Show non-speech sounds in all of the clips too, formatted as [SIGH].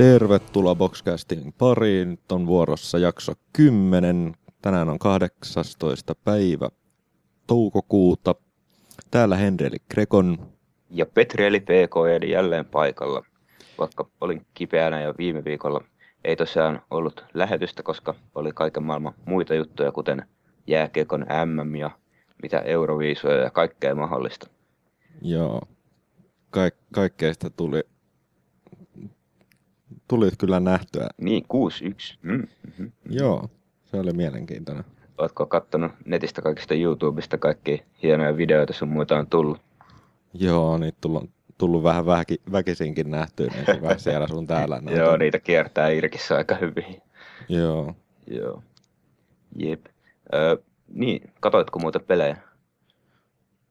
Tervetuloa Boxcastin pariin. Nyt on vuorossa jakso 10. Tänään on 18. päivä toukokuuta. Täällä Henri Grekon. Ja Petri eli PK eli jälleen paikalla. Vaikka olin kipeänä jo viime viikolla, ei tosiaan ollut lähetystä, koska oli kaiken maailman muita juttuja, kuten jääkiekon MM ja mitä Euroviisuja ja kaikkea mahdollista. Joo, Kaik- kaikkea sitä tuli, tuli kyllä nähtyä. Niin, 6-1. Mm, mm-hmm. Joo, se oli mielenkiintoinen. Oletko kattonut netistä kaikista YouTubesta kaikki hienoja videoita sun muita on tullut? Joo, niitä tullut, tullut vähän väki, väkisinkin nähtyä, niin vähän siellä sun täällä. [LAUGHS] Joo, niitä kiertää Irkissä aika hyvin. Joo. Joo. Jep. Öö, niin, katoitko muuta pelejä?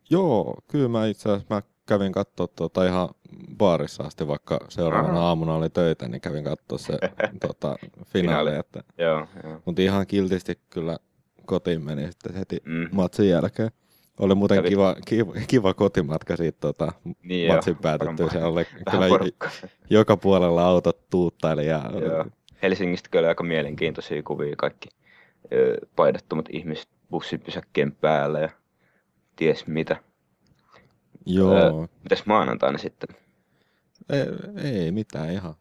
Joo, kyllä mä itse asiassa mä kävin katsoa tuota ihan baarissa asti, vaikka seuraavana Aha. aamuna oli töitä, niin kävin katsoa se [LAUGHS] tota, finaali. Että, Joo, joo. mutta ihan kiltisti kyllä kotiin meni sitten heti Mm. matsin jälkeen. Oli muuten kiva, kiva, kiva kotimatka siitä tota, Niin matsin joo, päätettyä. varmaan. Siellä oli kyllä porukkaa. joka puolella autot tuuttaili ja Joo. Helsingistä kyllä aika mielenkiintoisia kuvia kaikki ö, paidattomat ihmiset bussipysäkkien päällä ja ties mitä. Joo. Mitäs maanantaina sitten? Ei, ei mitään ihan.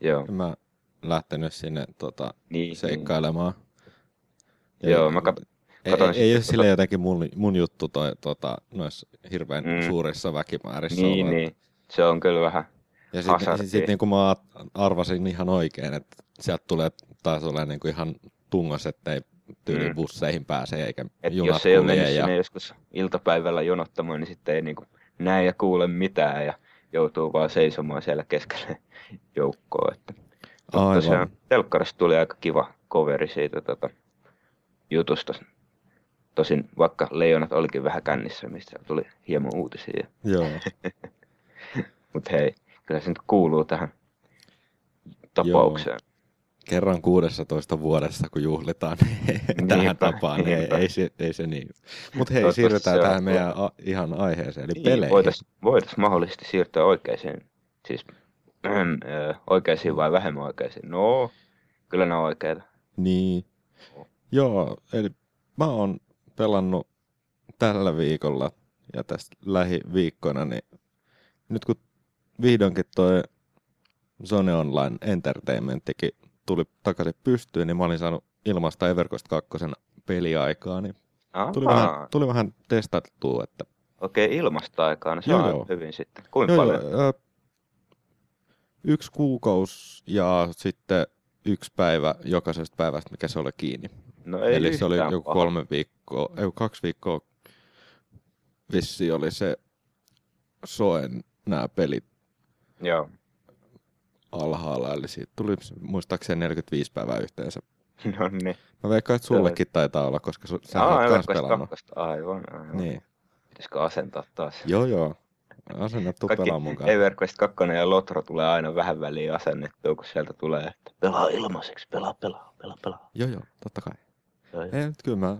Joo, En mä lähtenyt sinne tota, niin, seikkailemaan. Joo, mä kat- ei, ei, ei ole tota- sille jotenkin mun, mun juttu toi, tota, noissa hirveän Mm. suurissa väkimäärissä niin, olla. niin. Se on kyllä vähän, Ja sitten hasardia. sit, niin kuin mä arvasin ihan oikein, että sieltä tulee taas olemaan niin kuin ihan tungos, ettei tyyli Mm. busseihin pääse eikä että junat jos ei ole mennyt ja... joskus iltapäivällä jonottamaan, niin sitten ei niinku näe ja kuule mitään ja joutuu vaan seisomaan siellä keskellä [LAUGHS] joukkoa. Että. Aivan. Tosiaan, telkkarista tuli aika kiva coveri siitä tota, jutusta. Tosin vaikka leijonat olikin vähän kännissä, mistä tuli hieman uutisia. Joo, [LAUGHS] Mutta hei, kyllä se nyt kuuluu tähän tapaukseen. Kerran 16 vuodessa, kun juhlitaan niin [LAUGHS] tähän tapaan, niin ei, ei, se, ei se niin. Mutta hei, siirrytään on tähän tuo- meidän a, ihan aiheeseen, eli Niin, peleihin. voitaisiin voitais mahdollisesti siirtyä oikeisiin, siis ö, oikeisiin vai vähemmän oikeisiin. No, kyllä ne on oikeita. Niin. Joo, eli mä oon pelannut tällä viikolla ja tästä lähiviikkoina, niin nyt kun vihdoinkin toi Zone Online Entertainmenttikin tuli takaisin pystyyn, niin mä olin saanut ilmasta Everquest 2 peliaikaa, niin tuli vähän, tuli vähän testattua, että Okei, ilmasta aikaa, no se Joo, on joo. hyvin sitten. Kuinka joo, paljon? joo, yksi kuukausi ja sitten yksi päivä jokaisesta päivästä, mikä se oli kiinni. No ei Eli se oli joku paha. kolme viikkoa, ei kaksi viikkoa vissi oli se Soen nämä pelit Joo. Alhaalla, eli siitä tuli muistaakseni 45 päivää yhteensä. [LAUGHS] No niin. Mä veikkaan, että sullekin taitaa olla, koska su, sä Aa, oot kans pelannut. aivan, aivan. Niin. Pitäisikö asentaa taas? Joo, joo. Asennettu Kaikki pelaa mukaan. EverQuest 2 ja Lotro tulee aina vähän väliin asennettua, kun sieltä tulee, että pelaa ilmaiseksi, pelaa, pelaa, pelaa, pelaa. Joo, joo, totta kai. Joo, joo. Ei, nyt kyllä mä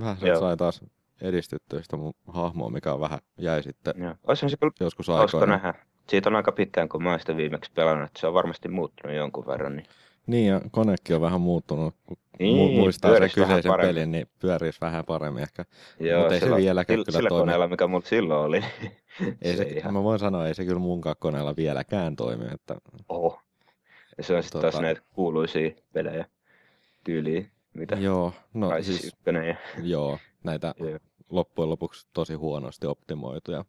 vähän Joo. sai taas edistyttyä sitä mun hahmoa, mikä on vähän jäi sitten Joo. Olisihan se kyllä joskus aikoina. nähdä. Siitä on aika pitkään, kun mä oon sitä viimeksi pelannut, että se on varmasti muuttunut jonkun verran. Niin... Niin, ja konekin on vähän muuttunut. Kun Niin, mu- muistaa sen kyseisen pelin, niin pyörisi vähän paremmin ehkä. Joo, Mut ei se vieläkään sillä, kyllä sillä toimi. koneella, mikä mulla silloin oli. [LAUGHS] Ei se, ihan... Mä voin sanoa, ei se kyllä munkaan koneella vieläkään toimi. Että, Oho. Ja se on sitten taas Tota- näitä kuuluisia pelejä tyyliin, mitä joo, no siis, ja... joo, näitä loppujen lopuksi tosi huonosti optimoituja.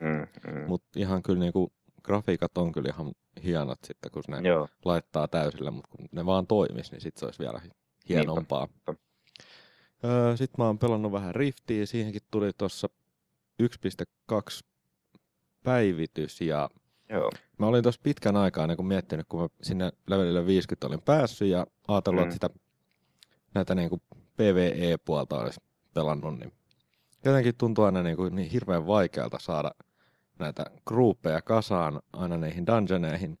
Mm, mm. Mutta ihan kyllä niinku, grafiikat on kyllä ihan hienot sitten, kun ne Joo, laittaa täysillä, mutta kun ne vaan toimis, niin sit se olisi vielä hi- hienompaa. Niinpä. Öö, Sitten mä oon pelannut vähän Riftiä, siihenkin tuli tuossa 1.2 päivitys ja joo. mä olin tuossa pitkän aikaa niin kun miettinyt, kun mä sinne levelille 50 olin päässyt ja ajatellut, Mm. että sitä näitä niin kuin PvE-puolta olisi pelannut, niin jotenkin tuntuu aina niin, kuin niin hirveän vaikealta saada näitä gruppeja kasaan aina niihin dungeoneihin.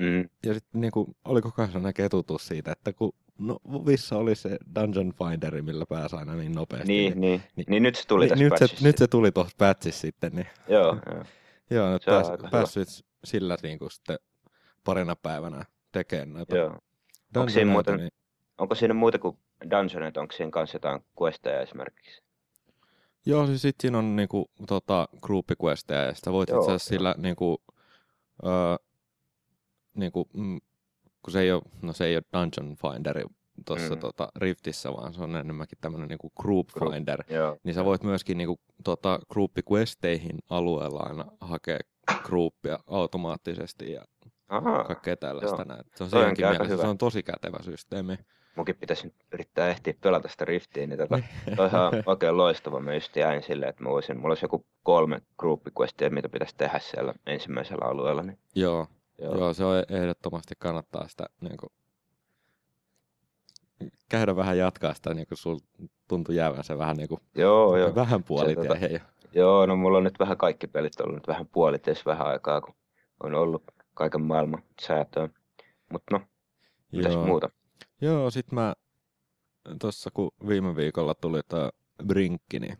Mm. Ja sitten niin kuin, oli koko ajan sellainen ketutus siitä, että kun no, Vissa oli se Dungeon Finderi, millä pääsi aina niin nopeasti. Niin, niin, niin- niin, nyt se tuli Ni- tässä nyt, se, patchissa. nyt se tuli tuossa patchissa sitten, niin [LAUGHS] [LAUGHS] Joo, joo. joo, nyt Se on pääs, päässyt sillä niin kuin sitten parina päivänä tekemään noita Joo. Onko siinä muuten- niin Onko siinä muuta kuin dungeonit, onko siinä kanssa jotain questeja esimerkiksi? Joo, siis sit siinä on niinku, tota, groupiquesteja ja sitä voit itse sillä niinku, öö, niinku, mm, kun se ei ole, no se ei ole Dungeon Finderi tuossa Mm. tota, Riftissä, vaan se on enemmänkin tämmöinen niinku group Group, finder. Joo. Niin sä voit myöskin niinku, tota, groupiquesteihin alueella aina hakea groupia automaattisesti ja Ahaa, kaikkea tällaista näin. Se on Toi mielessä, hyvä. se on tosi kätevä systeemi. Munkin pitäisi nyt yrittää ehtiä pelata sitä Riftiä, niin tota, [LAUGHS] toi on oikein loistava. Mä just jäin silleen, että mä voisin, mulla olisi joku kolme groupiquestia, mitä pitäisi tehdä siellä ensimmäisellä alueella. Niin, Joo, joo. Joo. Se on ehdottomasti kannattaa sitä niin kuin, käydä vähän jatkaa sitä, niin kuin sul tuntui jäävän se vähän niin kuin, joo, [LAUGHS] joo. vähän puoli tota-. Joo, no mulla on nyt vähän kaikki pelit ollut nyt vähän puoliteessa vähän aikaa, kun on ollut kaiken maailman säätöä. Mutta no, mitäs Joo. muuta? Joo, sit mä tuossa kun viime viikolla tuli tää Brinkki, niin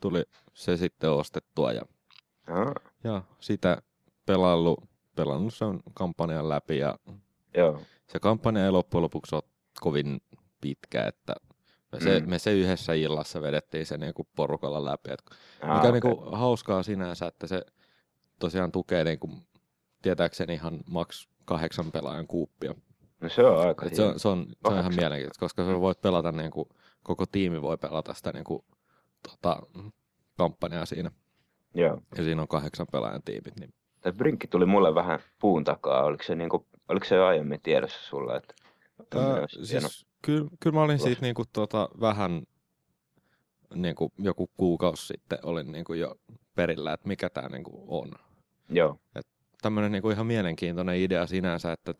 tuli se sitten ostettua ja, Aa, ja sitä pelannut, pelannut sen kampanjan läpi ja joo, se kampanja ei loppujen lopuksi ole kovin pitkä, että me se, Mm. me se yhdessä illassa vedettiin se niinku porukalla läpi. Et Aa, mikä okei. niinku hauskaa sinänsä, että se tosiaan tukee niinku, tietääkseni ihan maks kahdeksan pelaajan kuuppia. No se on aika Et se, on, se, on, se on ihan mielenkiintoista, koska sä voit pelata niinku, koko tiimi voi pelata sitä niinku, tota, kampanjaa siinä. Joo. Ja siinä on kahdeksan pelaajan tiimit. Niin. Tämä Brinkki tuli mulle vähän puun takaa. Oliko se, niinku, oliko se jo aiemmin tiedossa sulla? Että tämmönen Ää, olisi hieno? siis, kyllä, kyllä mä olin siitä niinku, tota, vähän niinku, joku kuukausi sitten olin niinku, jo perillä, että mikä tämä niinku, on. Joo, Tämmöinen niinku, ihan mielenkiintoinen idea sinänsä, että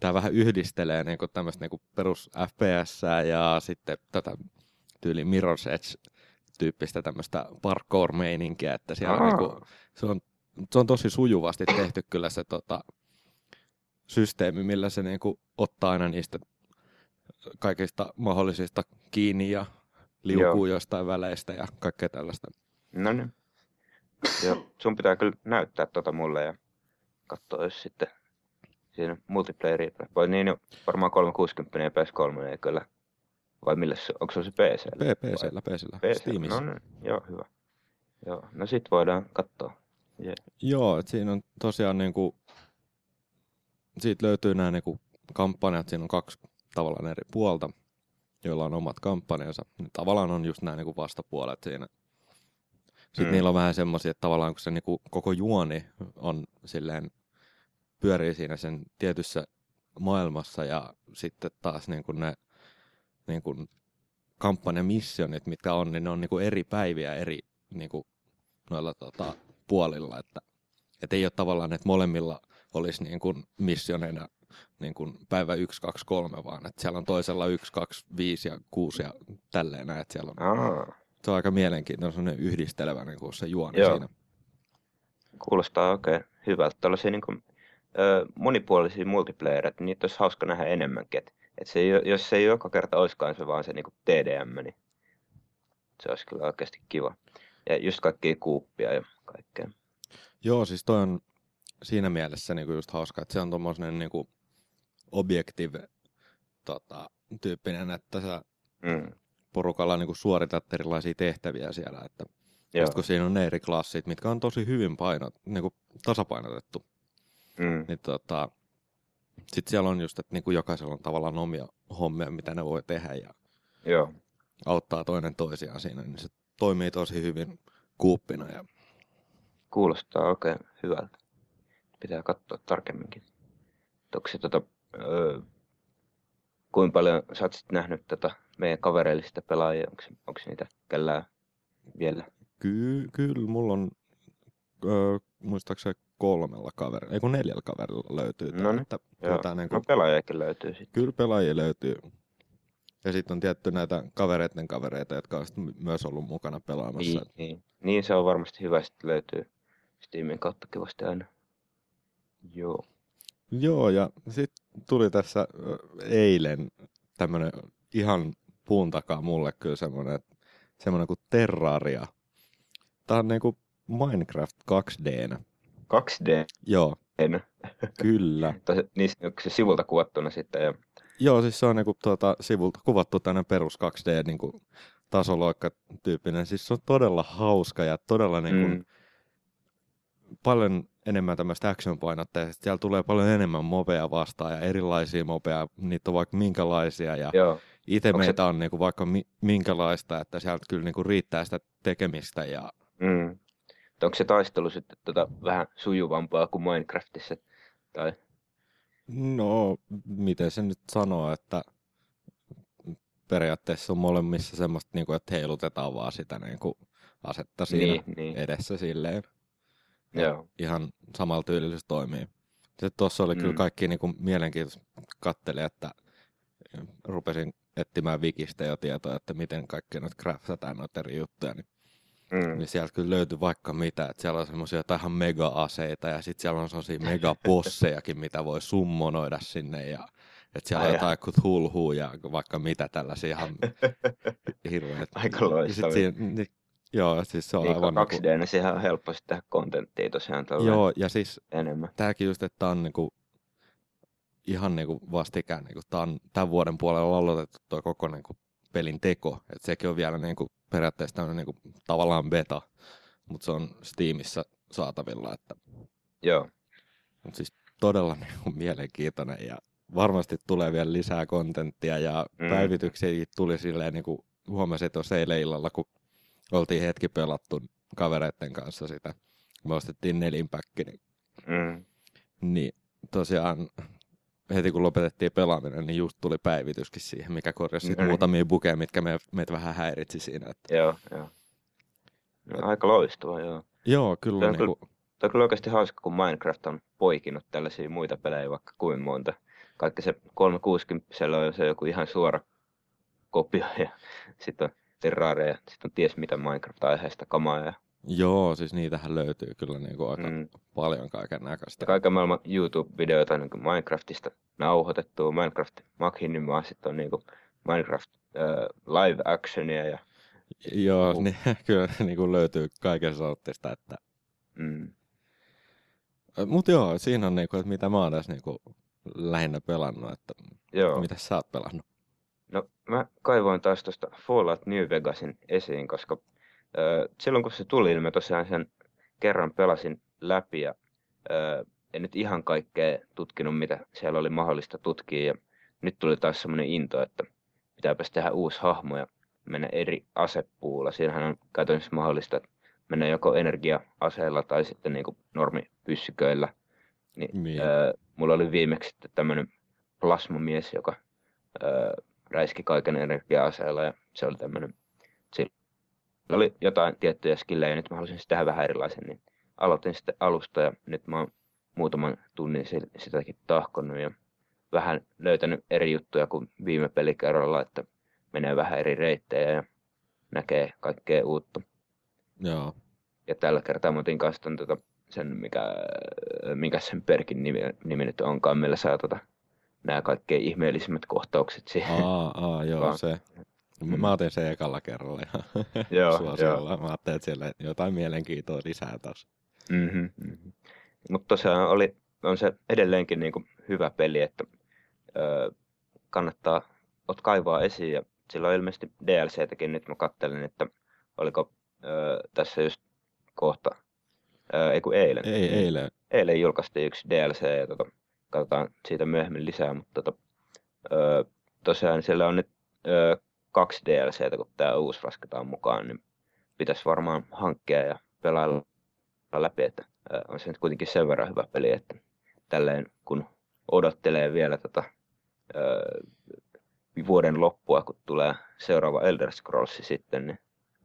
tämä vähän yhdistelee niinku, tämmöistä niinku, perus FPS ja sitten tätä tyyli Mirror's Edge-tyyppistä tämmöistä parkour-meininkiä, että siellä Aa. niinku, se, on, se on tosi sujuvasti tehty kyllä se tota, systeemi, millä se niinku, ottaa aina niistä kaikista mahdollisista kiinni ja liukuu jostain väleistä ja kaikkea tällaista. no niin. Joo, sun pitää kyllä näyttää tota mulle ja katsoa, jos sitten siinä multiplayeria. Vai niin, no, varmaan 360 ja PS3 ei kyllä. Vai millä se, onko se se PC? PCllä, PC. Steamissa. No niin, joo, hyvä. Joo, no sit voidaan katsoa. Yeah. Joo, että siinä on tosiaan niinku, siitä löytyy nämä niinku kampanjat, siinä on kaksi tavallaan eri puolta, joilla on omat kampanjansa. Ne tavallaan on just nämä niinku vastapuolet siinä. Sitten mm. niillä on vähän semmoisia, että tavallaan kun se niinku koko juoni on silleen, pyörii siinä sen tietyssä maailmassa ja sitten taas niinku ne niinku kampanjamissionit, mitkä on, niin ne on niinku eri päiviä eri niinku noilla tota, puolilla, että et ei ole tavallaan, että molemmilla olisi niin kuin missioneina niin kuin päivä 1, 2, 3, vaan että siellä on toisella 1, 2, 5 ja 6 ja tälleen näin, että siellä on, Aa, se on aika mielenkiintoinen yhdistelevä niin kuin se juoni Joo. siinä. kuulostaa oikein hyvältä. Tällaisia niin kuin, ö, monipuolisia multiplayereita, niitä olisi hauska nähdä enemmänkin. Et, et se jos se ei joka kerta olisikaan se vaan se niin kuin TDM, niin se olisi kyllä oikeasti kiva. Ja just kaikkia kuuppia ja kaikkea. Joo, siis toi on siinä mielessä niin kuin just hauska, että se on tommoinen niin objective tota, tyyppinen, että sä Mm. porukalla niin kuin suoritat erilaisia tehtäviä siellä, että Joo. kun siinä on ne eri klassit, mitkä on tosi hyvin painot, niin kuin tasapainotettu, Mm. niin tota, sitten siellä on just, että niin kuin jokaisella on tavallaan omia hommia, mitä ne voi tehdä ja Joo. auttaa toinen toisiaan siinä, niin se toimii tosi hyvin kuuppina. Ja... Kuulostaa oikein hyvältä. Pitää katsoa tarkemminkin. Onko se tota, öö, kuinka paljon sä oot nähnyt tota meidän kavereillista pelaajia? Onko, onko niitä kellään vielä? Ky- kyllä, mulla on öö, muistaakseni kolmella kaverilla, ei kun neljällä kaverilla löytyy. tää, Noniin, että Joo. tää niinku, No pelaajakin löytyy sitten. kyllä pelaajia löytyy. Ja sitten on tietty näitä kavereiden kavereita, jotka on myös ollut mukana pelaamassa. Niin, niin. niin, se on varmasti hyvä, että löytyy Steamin kautta kivasti aina. Joo. Joo, ja sitten tuli tässä eilen tämmönen ihan puun takaa mulle kyllä semmonen, semmonen kuin Terraria. Tää on niinku Minecraft 2D. 2D. Joo, En. [LAUGHS] Kyllä. Niissä, onko se sivulta kuvattuna sitten? Ja... Joo, siis se on niinku tuota, sivulta kuvattu tänne perus 2D niinku, tasoloikka-tyyppinen. Siis se on todella hauska ja todella niinku, mm. paljon enemmän tämmöistä action-painotteista. Siellä tulee paljon enemmän mobea vastaan ja erilaisia mobea, niitä on vaikka minkälaisia. Ja Joo. itse Onko meitä se... on niinku vaikka mi- minkälaista, että sieltä kyllä niinku riittää sitä tekemistä. Ja... Mm. Onko se taistelu sitten tota vähän sujuvampaa kuin Minecraftissa? Tai... No, miten se nyt sanoo, että periaatteessa on molemmissa semmoista, niin kuin, että heilutetaan vaan sitä niin kuin, asetta siinä niin, niin. edessä silleen. Joo. Ihan samalla tyylillä se toimii. Sitten tuossa oli mm. kyllä kaikki niin kuin, mielenkiintoista katteli, että rupesin etsimään Wikistä jo tietoa, että miten kaikki noita craftataan noita eri juttuja, niin Mm. Niin sieltä kyllä löytyy vaikka mitä, että siellä on semmoisia ihan mega-aseita ja sitten siellä on semmoisia megapossejakin, mitä voi summonoida sinne ja että siellä Ai on jotain kuin hulhuu ja vaikka mitä tällaisia ihan [LAUGHS] hirveät. Aika loistavia. Niin, joo, siis se on niin, aivan... 2D, niin siihen on helppo tehdä kontenttia tosiaan Joo, ja siis enemmän. tämäkin just, että tämä on niinku, ihan niinku vastikään, niinku, tämä on tämän vuoden puolella aloitettu tuo koko niinku, pelin teko. Että sekin on vielä niinku, periaatteessa tämmöinen niinku, tavallaan beta, mutta se on Steamissa saatavilla. Että... Joo. Mutta siis todella niinku, mielenkiintoinen ja varmasti tulee vielä lisää kontenttia ja mm. päivityksiä tuli silleen niin kuin huomasin tuossa eilen illalla, kun oltiin hetki pelattu kavereiden kanssa sitä. Me ostettiin nelinpäkki, niin, mm. niin tosiaan heti kun lopetettiin pelaaminen, niin just tuli päivityskin siihen, mikä korjasi mm. muutamia bukeja, mitkä me, meitä vähän häiritsi siinä. Että... Joo, joo. No, aika loistava, joo. Joo, kyllä. Tämä on, niin kuin... tämä on kyllä oikeasti hauska, kun Minecraft on poikinut tällaisia muita pelejä vaikka kuin monta kaikki se 360 on se joku ihan suora kopio ja [LAUGHS] sitten on Terraria ja sitten on ties mitä Minecraft-aiheesta kamaa. Ja... Joo, siis niitähän löytyy kyllä niin kuin aika mm. paljon kaiken näköistä. Kaiken maailman YouTube-videoita niin Minecraftista nauhoitettu, Minecraft Machinin, vaan sitten on niin kuin Minecraft äh, live actionia ja Joo, uh. niin, [LAUGHS] kyllä niin kuin löytyy kaiken sortista, että... Mm. Mutta joo, siinä on niinku, että mitä mä oon tässä niinku lähinnä pelannut, että Joo. mitä sä oot pelannut? No mä kaivoin taas tuosta Fallout New Vegasin esiin, koska silloin kun se tuli, niin mä tosiaan sen kerran pelasin läpi ja en nyt ihan kaikkea tutkinut, mitä siellä oli mahdollista tutkia ja nyt tuli taas semmoinen into, että pitääpäs tehdä uusi hahmo ja mennä eri asepuulla. Siinähän on käytännössä mahdollista mennä joko energia-aseella tai sitten niin kuin normipyssyköillä – niin, niin. Öö, mulla oli viimeksi tämmöinen plasmamies, joka öö, räiski kaiken energia-aseella ja se oli tämmöinen, oli jotain tiettyjä skillejä ja nyt mä halusin sitä tehdä vähän erilaisen, niin aloitin sitten alusta ja nyt mä oon muutaman tunnin sitäkin tahkonnut ja vähän löytänyt eri juttuja kuin viime pelikerralla, että menee vähän eri reittejä ja näkee kaikkea uutta. Joo. Ja tällä kertaa mä otin kanssa tota sen, mikä, mikä sen perkin nimi, nimi nyt onkaan, millä saa tota, nämä kaikkein ihmeellisimmät kohtaukset siihen. Aa, aa joo, Vaan. se. Mm. Mä otin sen ekalla kerralla ja [LAUGHS] joo, joo. Mä ajattelin, että siellä jotain mielenkiintoa lisää taas. Mm-hmm, mm-hmm. Mutta tosiaan oli, on se edelleenkin niin kuin hyvä peli, että ö, kannattaa ot kaivaa esiin ja sillä on ilmeisesti DLCtäkin nyt mä kattelin, että oliko ö, tässä just kohta ei kun eilen. Ei, eilen. Eilen julkaistiin yksi DLC ja tota, katsotaan siitä myöhemmin lisää, mutta tota, ö, tosiaan siellä on nyt ö, kaksi DLCtä, kun tämä uusi lasketaan mukaan, niin pitäisi varmaan hankkia ja pelailla läpi, että on se nyt kuitenkin sen verran hyvä peli, että tälleen kun odottelee vielä tota, ö, vuoden loppua, kun tulee seuraava Elder Scrolls sitten, niin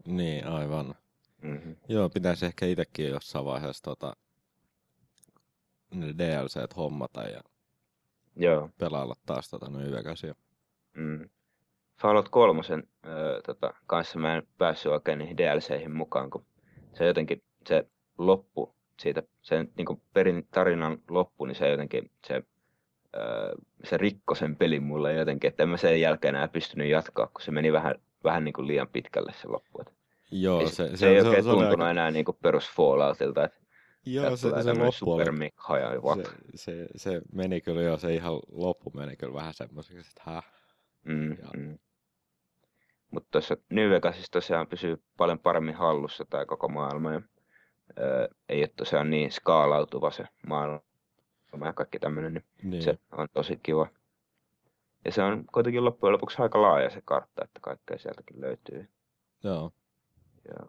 niin, aivan. Mm-hmm. Joo, pitäisi ehkä itsekin jossain vaiheessa tota, ne DLCt hommata ja Joo. pelailla taas tota New Vegasia. Mm. Fallout 3 äh, tota, kanssa mä en päässyt oikein niihin DLCihin mukaan, kun se jotenkin se loppu siitä, sen niin perin tarinan loppu, niin se jotenkin se, äh, se rikko sen pelin mulle jotenkin, että en mä sen jälkeen enää pystynyt jatkaa, kun se meni vähän, vähän niin kuin liian pitkälle se loppu. Että Joo, se, se, se, se ei se, oikein se tuntunut aika... enää niin kuin perus Falloutilta. Että Joo, se, se tämmönen loppu oli, se, se, se, meni kyllä jo, se ihan loppu meni kyllä vähän semmoiseksi, että häh. Mm, Joo. mm. Mutta tuossa New Vegasissa tosiaan pysyy paljon paremmin hallussa tämä koko maailma. Ja, ää, ei ole tosiaan niin skaalautuva se maailma ja kaikki tämmöinen, niin Niin. se on tosi kiva. Ja se on kuitenkin loppujen lopuksi aika laaja se kartta, että kaikkea sieltäkin löytyy. Joo. Ja,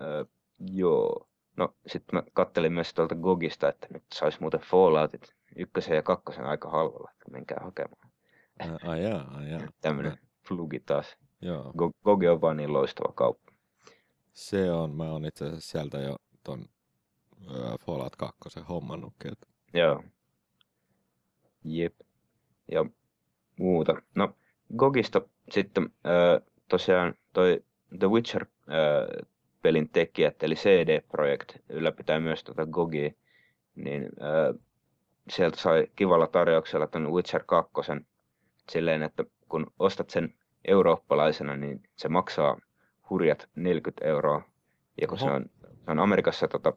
öö, joo. No sitten mä kattelin myös tuolta Gogista, että nyt sais muuten Falloutit ykkösen ja kakkosen aika halvalla, että menkää hakemaan. Ai jaa, ai jaa. Tämmönen plugi taas. Joo. Go- Gogi on vaan niin loistava kauppa. Se on, mä oon itse asiassa sieltä jo ton ö, Fallout 2 hommannutkin. että- Joo. Jep. Ja muuta. No, Gogista sitten öö, tosiaan toi The Witcher öö, pelin tekijät, eli CD Projekt, ylläpitää myös tuota Gogia, niin öö, sieltä sai kivalla tarjouksella ton Witcher 2 silleen, että kun ostat sen eurooppalaisena, niin se maksaa hurjat 40 euroa. Ja kun se on, se on Amerikassa tota,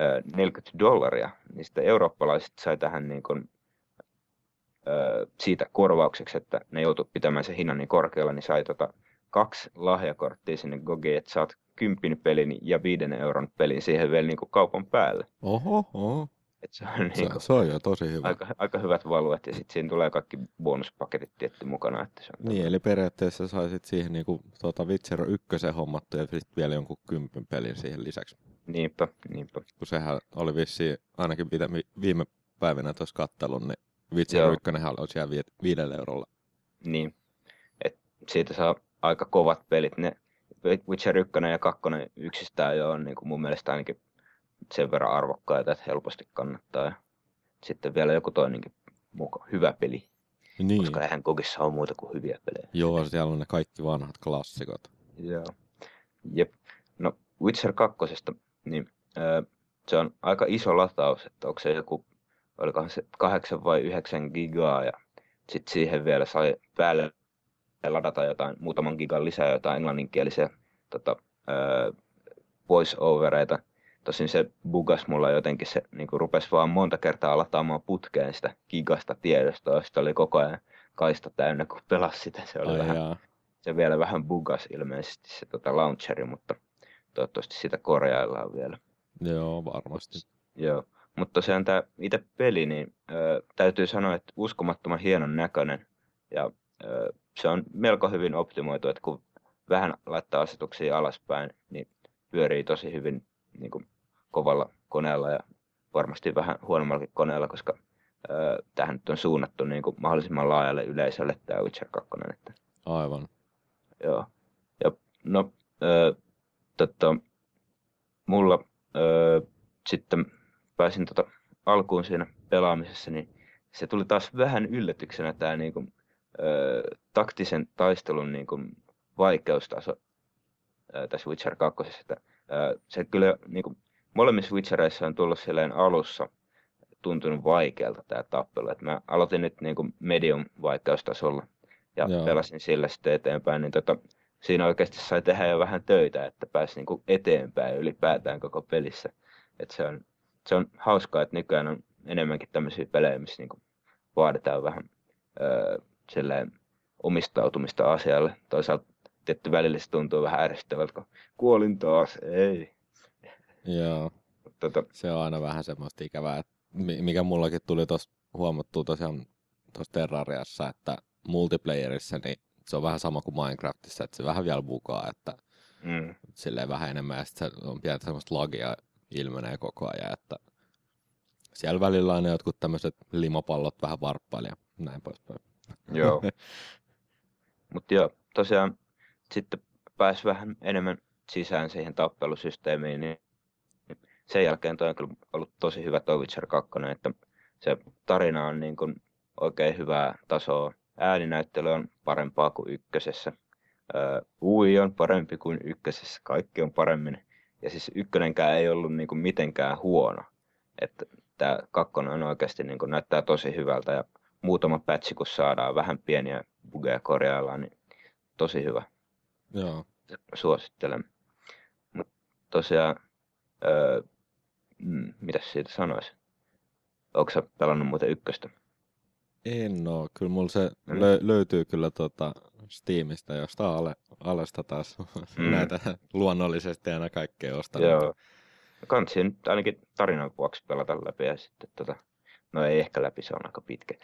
ö, 40 dollaria, niin sitten eurooppalaiset sai tähän niin kuin, siitä korvaukseksi, että ne joutu pitämään sen hinnan niin korkealla, niin sai tota kaksi lahjakorttia sinne Gogiin, että saat kympin pelin ja viiden euron pelin siihen vielä niin kuin kaupan päälle. Oho, oho. Et se on Se, niin kuin se on jo tosi hyvä. aika, aika hyvät valuet ja sitten siinä tulee kaikki bonuspaketit tietty mukana. Että se on Niin, eli periaatteessa saisit siihen niinku tuota Witcher 1 hommattu ja sitten vielä jonkun kympin pelin siihen lisäksi. Niinpä, niinpä. Kun sehän oli vissiin, ainakin viime päivinä tuossa kattelun, niin Witcher Joo. 1 oli siellä vi- viidellä eurolla. Niin. Et siitä saa aika kovat pelit. Ne Witcher 1 ja 2 yksistään jo on niin kuin mun mielestä ainakin sen verran arvokkaita, että helposti kannattaa. Ja sitten vielä joku toinenkin muka, hyvä peli, Niin. koska eihän Gogissa ole muuta kuin hyviä pelejä. Joo, siellä on ne kaikki vanhat klassikot. Joo. Jep. No Witcher 2, niin öö, se on aika iso lataus, että onko se joku, olikohan se 8 vai 9 gigaa ja sitten siihen vielä sai päälle ladata jotain, muutaman gigan lisää jotain englanninkielisiä tota, öö, voice-overeita. Tosin se bugas mulla jotenkin, se niin rupesi vaan monta kertaa lataamaan putkeen sitä gigasta tiedostoa, sitten oli koko ajan kaista täynnä, kun pelasi sitä. Se oli Ai vähän jaa. se vielä vähän bugas ilmeisesti se tota launcheri, mutta toivottavasti sitä korjaillaan vielä. Joo, varmasti. Joo. Mutta tosiaan tämä itse peli, niin ö, täytyy sanoa, että uskomattoman hienon näköinen. Ja ö, se on melko hyvin optimoitu, että kun vähän laittaa asetuksia alaspäin, niin pyörii tosi hyvin niin kuin kovalla koneella ja varmasti vähän huonommallakin koneella, koska tähän nyt on suunnattu niin kuin mahdollisimman laajalle yleisölle tämä Witcher 2. Että Aivan. Joo. Ja no, ö, tota, mulla ö, sitten pääsin tota alkuun siinä pelaamisessa, niin se tuli taas vähän yllätyksenä tämä niinku, ö, taktisen taistelun niinku, vaikeustaso ö, tässä Witcher 2. Että, ö, se kyllä niinku, molemmissa Witchereissa on tullut silleen alussa tuntunut vaikealta tämä tappelu. Et mä aloitin nyt niinku medium vaikeustasolla ja Joo. pelasin sillä sitten eteenpäin, niin tota, siinä oikeasti sai tehdä jo vähän töitä, että pääsi niinku eteenpäin ylipäätään koko pelissä. Et se, on, se on hauskaa, että nykyään on enemmänkin tämmöisiä pelejä, missä niinku vaaditaan vähän öö, silleen omistautumista asialle. Toisaalta tietty välillä se tuntuu vähän ärsyttävältä, kun kuolin taas, ei. Joo. Tota, Se on aina vähän semmoista ikävää, että mi- mikä mullakin tuli tuossa huomattua tosiaan tuossa Terrariassa, että multiplayerissa niin se on vähän sama kuin Minecraftissa, että se vähän vielä bukaa, että mm, silleen vähän enemmän ja sitten on pientä semmoista lagia ilmenee koko ajan, että siellä välillä on ne jotkut tämmöiset limapallot vähän varppaili ja näin poispäin. Joo. [LAUGHS] Mutta joo, tosiaan sitten pääsi vähän enemmän sisään siihen tappelusysteemiin, niin sen jälkeen toi on kyllä ollut tosi hyvä toi Witcher 2, että se tarina on niin kuin oikein hyvää tasoa. Ääninäyttely on parempaa kuin ykkösessä. Öö, UI on parempi kuin ykkösessä, kaikki on paremmin. Ja siis ykkönenkään ei ollut niin kuin mitenkään huono. Että tämä kakkonen on oikeasti niin kuin näyttää tosi hyvältä ja muutama patchi kun saadaan, vähän pieniä bugeja korjaillaan, niin tosi hyvä. Joo. Suosittelen. Mut tosiaan öö, mm, mitäs siitä sanoisi? Onko sä pelannut muuten ykköstä? En oo. Kyllä mulla se Mm. lö- löytyy kyllä tota Steamista, josta ale, alesta taas [LAUGHS] Mm. näitä luonnollisesti aina kaikkea ostanut. Joo. Kansi nyt ainakin tarinan vuoksi pelata läpi ja sitten tota, no ei ehkä läpi, se on aika pitkä.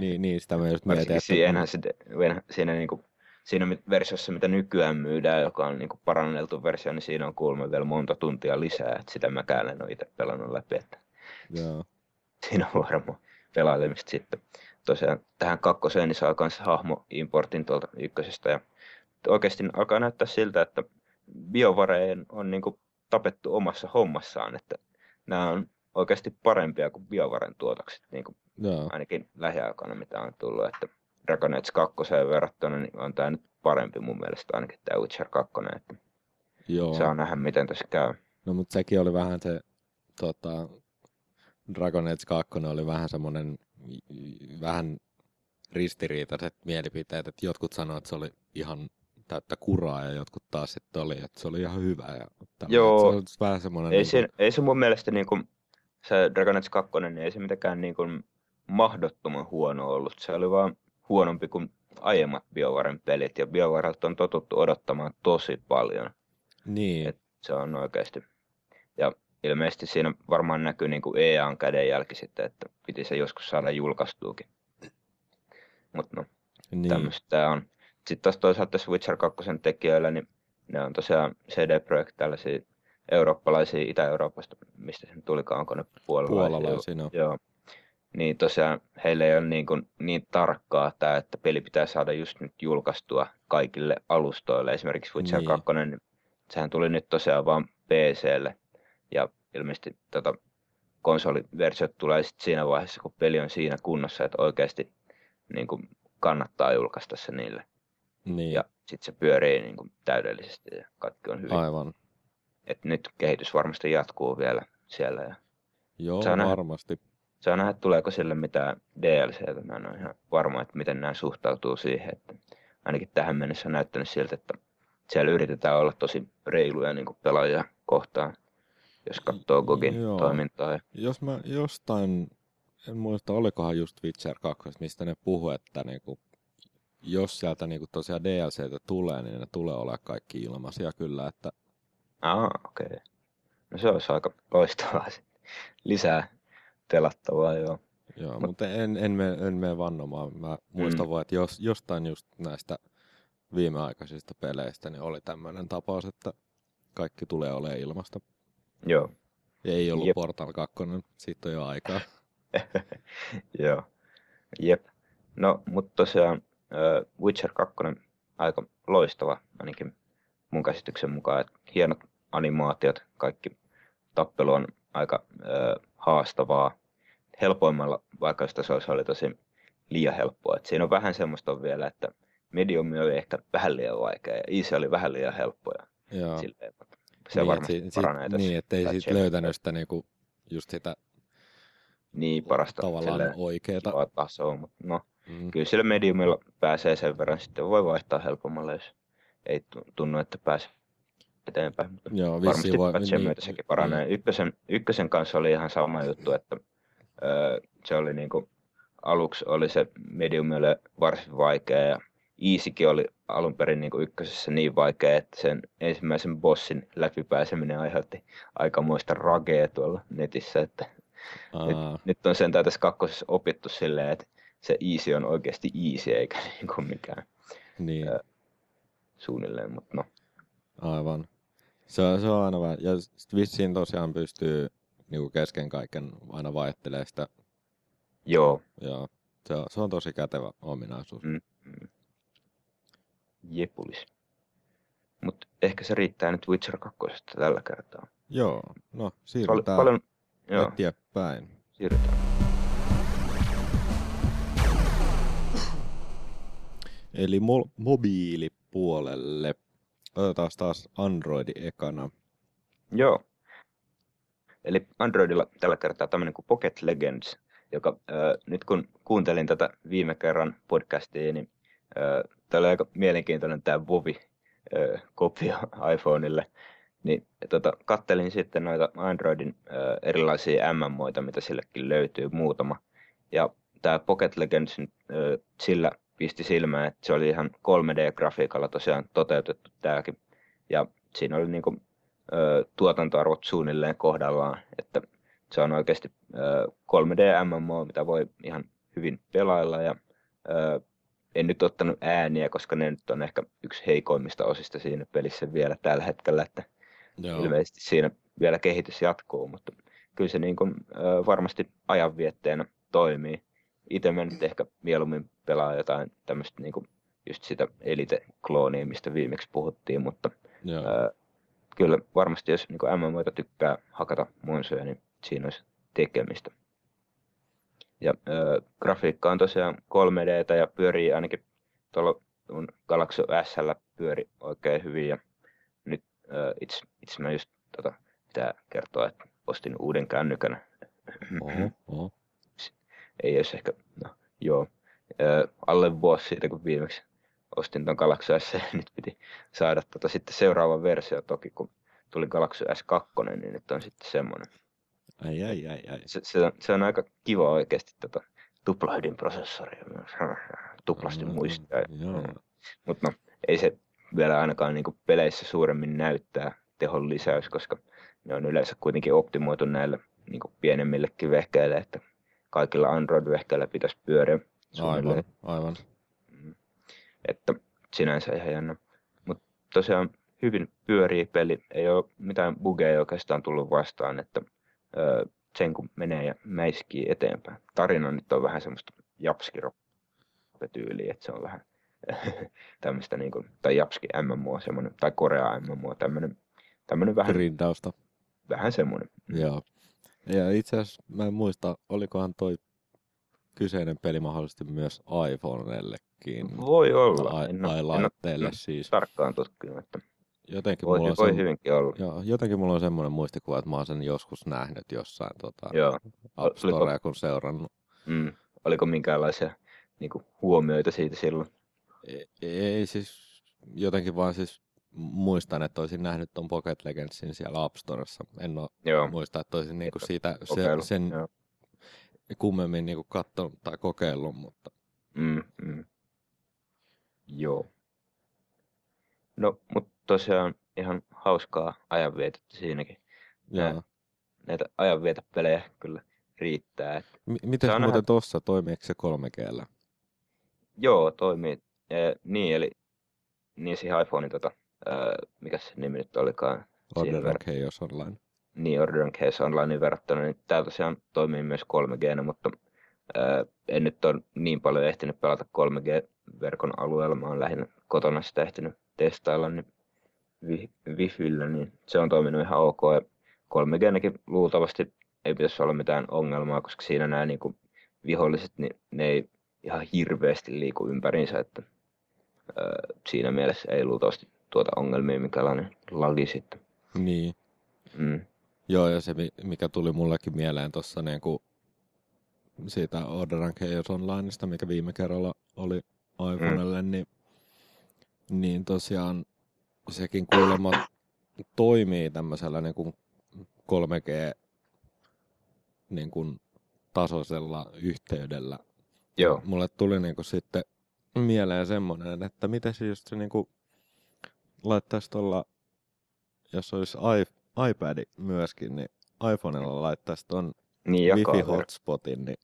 Niin, niin sitä mä just mietin, että siinä, siinä, siinä, niinku, siinä versiossa, mitä nykyään myydään, joka on niinku paranneltu versio, niin siinä on kuulemma vielä monta tuntia lisää, että sitä mäkään en ole itse pelannut läpi, että joo, siinä on varmaan pelailemista sitten. Tosiaan tähän kakkoseen niin saa myös hahmo-importin tuolta ykkösestä. Ja oikeasti alkaa näyttää siltä, että biovareen on niin kuin tapettu omassa hommassaan, että nämä on oikeasti parempia kuin biovaren tuotokset, niin kuin joo, ainakin lähiaikoina mitä on tullut, että Dragon Age 2 verrattuna niin on tämä nyt parempi mun mielestä ainakin tämä Witcher 2, että joo. saa nähdä miten tässä käy. No mutta sekin oli vähän se, tota, Dragon Age 2 oli vähän semmoinen, vähän ristiriitaiset mielipiteet, että jotkut sanoivat, että se oli ihan täyttä kuraa ja jotkut taas sitten oli, että se oli ihan hyvä. Ja tämmöinen. Joo. Se oli vähän semmoinen, Ei niin se, ei se mun mielestä niin kuin, se Dragon Age 2, niin ei se mitenkään niin kuin mahdottoman huono ollut. Se oli vaan huonompi kuin aiemmat BioVaren pelit, ja BioVarelta on totuttu odottamaan tosi paljon. niin, Et se on oikeasti. Ja ilmeisesti siinä varmaan näkyy niin kuin EAN kädenjälki sitten, että piti se joskus saada julkaistuukin. Mutta no, niin, tämmöistä on. Sitten taas toisaalta tässä Witcher 2 tekijöillä, niin ne on tosiaan CD Projekt tällaisia eurooppalaisia Itä-Euroopasta, mistä se nyt tulikaan, onko ne puolalaisia? puolalaisia, no. Joo. Niin tosiaan heillä ei ole niin, kuin, niin tarkkaa tämä, että peli pitää saada just nyt julkaistua kaikille alustoille. Esimerkiksi Witcher Niin. 2, niin sehän tuli nyt tosiaan vaan PClle. Ja ilmeisesti tota, konsoliversiot tulee sitten siinä vaiheessa, kun peli on siinä kunnossa, että oikeasti niin kuin kannattaa julkaista se niille. niin, Ja sitten se pyörii niin kuin täydellisesti ja kaikki on hyvin. aivan. Et nyt kehitys varmasti jatkuu vielä siellä. Ja Joo, nähdä. varmasti. Saa nähdä, tuleeko sille mitään DLCtä. Mä en ole ihan varma, että miten nämä suhtautuu siihen. Että ainakin tähän mennessä on näyttänyt siltä, että siellä yritetään olla tosi reiluja niin kuin pelaajia kohtaan, jos katsoo Gogin Joo. toimintaa. Jos mä jostain, en muista, olikohan just Witcher 2, mistä ne puhu, että niinku, jos sieltä niinku tosiaan DLCtä tulee, niin ne tulee olemaan kaikki ilmaisia kyllä, että Aa, okei. Okay. No se olisi aika loistavaa [LAUGHS] sitten. Lisää pelattavaa, joo. joo, Mut- mutta en, en, mene, en mene vannomaan. Mä muistan Mm. vaan, että jos, jostain just näistä viimeaikaisista peleistä niin oli tämmöinen tapaus, että kaikki tulee olemaan ilmasta. Joo. Ja ei ollut Jep. Portal 2, siitä on jo aikaa. [LAUGHS] Joo. Jep. No, mutta tosiaan äh, Witcher 2 aika loistava, ainakin mun käsityksen mukaan. Että hienot animaatiot, kaikki tappelu on aika äh, haastavaa. Helpoimmalla, vaikka jos tasoissa oli tosi liian helppoa. Et siinä on vähän semmoista vielä, että medium oli ehkä vähän liian vaikea ja easy oli vähän liian helppoa. Joo. Silleen, se niin, varmasti et si- paranee sit, tässä. Niin, ettei patchien löytänyt sitä niinku, just sitä Niin parasta tavallaan oikeeta. tasoa, mutta no, Mm, kyllä sillä mediumilla pääsee sen verran, sitten voi vaihtaa helpommalle, jos ei tu- tunnu, että pääsee eteenpäin. Mutta joo, varmasti voi, patchien myötä sekin paranee. Ykkösen, ykkösen kanssa oli ihan sama juttu, että se oli niinku, aluksi oli se mediumille varsin vaikea ja Easykin oli alun perin niinku ykkösessä niin vaikea, että sen ensimmäisen bossin läpipääseminen aiheutti aikamoista ragea tuolla netissä, että Aa, nyt on sentään tässä kakkosessa opittu silleen, että se easy on oikeasti easy eikä [LAUGHS] niin kuin mikään niin, Ää. suunnilleen, mutta no. aivan. Se, on- se on aina vähän, ja vissiin tosiaan pystyy niinku kesken kaiken aina vaihtelemaan sitä, Joo, joo. Se on, se on tosi kätevä ominaisuus. Mm. jepulis. Mutta ehkä se riittää nyt Witcher 2 tällä kertaa. Joo, no Pal- siirrytään paljon, joo, eteenpäin. siirrytään. Eli mo- mobiilipuolelle. Otetaan taas Androidi ekana. Joo. Eli Androidilla tällä kertaa tämmöinen kuin Pocket Legends, joka äh, nyt kun kuuntelin tätä viime kerran podcastia, niin äh, tämä oli aika mielenkiintoinen tämä Vovi äh, [LAUGHS] iPhoneille. Niin tota, kattelin sitten noita Androidin äh, erilaisia MMOita, mitä sillekin löytyy muutama. Ja tämä Pocket Legends äh, sillä pisti silmään, että se oli ihan 3D-grafiikalla tosiaan toteutettu tämäkin. Ja siinä oli niinku, tuotantoarvot suunnilleen kohdallaan, että se on oikeasti äh, 3D-MMO, mitä voi ihan hyvin pelailla ja en nyt ottanut ääniä, koska ne nyt on ehkä yksi heikoimmista osista siinä pelissä vielä tällä hetkellä, että Joo. ilmeisesti siinä vielä kehitys jatkuu, mutta kyllä se niin kuin, varmasti ajanvietteenä toimii. Itse mä nyt ehkä mieluummin pelaa jotain tämmöistä niin kuin just sitä Elite-kloonia, mistä viimeksi puhuttiin, mutta Joo. Kyllä varmasti jos niin MMOita tykkää hakata monsuja, niin siinä olisi tekemistä. Ja äh, grafiikka on tosiaan 3D ja pyörii ainakin tuolla Galaxy S pyöri oikein hyvin. Ja nyt äh, itse, itse mä just tota, pitää kertoa, että ostin uuden kännykän. Oho, oho. Ei olisi ehkä, no joo, äh, alle vuosi siitä kun viimeksi ostin ton Galaxy S, [LAUGHS] ja nyt piti saada tota sitten seuraava versio toki, kun tuli Galaxy S2, niin nyt on sitten semmoinen. Ai, ai, ai, ai. Se, se, on, se on aika kiva oikeasti tota, tuplahdinprosessori myös. [LAUGHS] Tuplasti mm, muistaa. Mm. Mutta no, ei se vielä ainakaan niin peleissä suuremmin näyttää tehon lisäys, koska ne on yleensä kuitenkin optimoitu näille niin pienemmillekin vehkeille, että kaikilla Android-vehkeillä pitäisi pyöriä. Aivan, aivan. Että sinänsä ihan jännä. Mutta tosiaan hyvin pyörii peli, ei ole mitään bugeja oikeastaan tullut vastaan, että sen kun menee ja mäiskii eteenpäin. Tarina nyt on vähän semmoista japskirop-tyyliä, että se on vähän [LAUGHS] tämmöistä niin kuin, tai japski MMO semmoinen, tai Korea MMO, tämmöinen, tämmöinen vähän... Grindausta. Vähän semmoinen. Joo. Ja itse asiassa mä en muista, olikohan toi kyseinen peli mahdollisesti myös iPhonellekin. Voi olla. Tai, tai laitteelle siis. Tarkkaan tutkimatta jotenkin voi, mulla on voi sen, hyvinkin olla. Joo, jotenkin mulla on semmoinen muistikuva, että mä oon sen joskus nähnyt jossain tota, joo. App Storea, kun seurannut. Mm, oliko minkäänlaisia niin kuin, huomioita siitä silloin? Ei, ei siis, jotenkin vaan siis muistan, että olisin nähnyt ton Pocket Legendsin siellä App Storessa. En ole Joo. muista, että olisin niinku siitä se, sen Joo. Kummemmin niinku katsonut tai kokeillut, mutta... Mm, mm. Joo. No, mutta tosiaan ihan hauskaa ajanvietettä siinäkin. Joo. Näitä ajanvietopelejä kyllä riittää. Että M- miten muuten ihan... tuossa, toimiiko se 3 g Joo, toimii. E, niin, eli niin siihen iPhonein, tota, äh, mikä se nimi nyt olikaan? Order ver- Chaos Online. Niin, Order Chaos Online verrattuna, niin tämä tosiaan toimii myös 3 g mutta äh, en nyt ole niin paljon ehtinyt pelata 3G-verkon alueella, mä oon lähinnä kotona sitä ehtinyt testailla, niin Wifillä, niin se on toiminut ihan ok. Ja 3 g luultavasti ei pitäisi olla mitään ongelmaa, koska siinä nämä niin kuin viholliset, niin ne ei ihan hirveästi liiku ympäriinsä, että ää, siinä mielessä ei luultavasti tuota ongelmia, mikälainen lagi sitten. Niin. Mm. Joo, ja se mikä tuli mullekin mieleen tuossa niin kuin siitä Order and Chaos Onlineista, mikä viime kerralla oli iPhonelle, mm. niin, niin tosiaan sekin kuulemma toimii tämmöisellä niin kuin 3G niin kuin tasoisella yhteydellä. Joo. Mulle tuli niin kuin sitten mieleen semmoinen, että miten se just se niin kuin laittaisi tuolla, jos olisi iPad myöskin, niin iPhonella laittaisi tuon niin, Wi-Fi-hotspotin, niin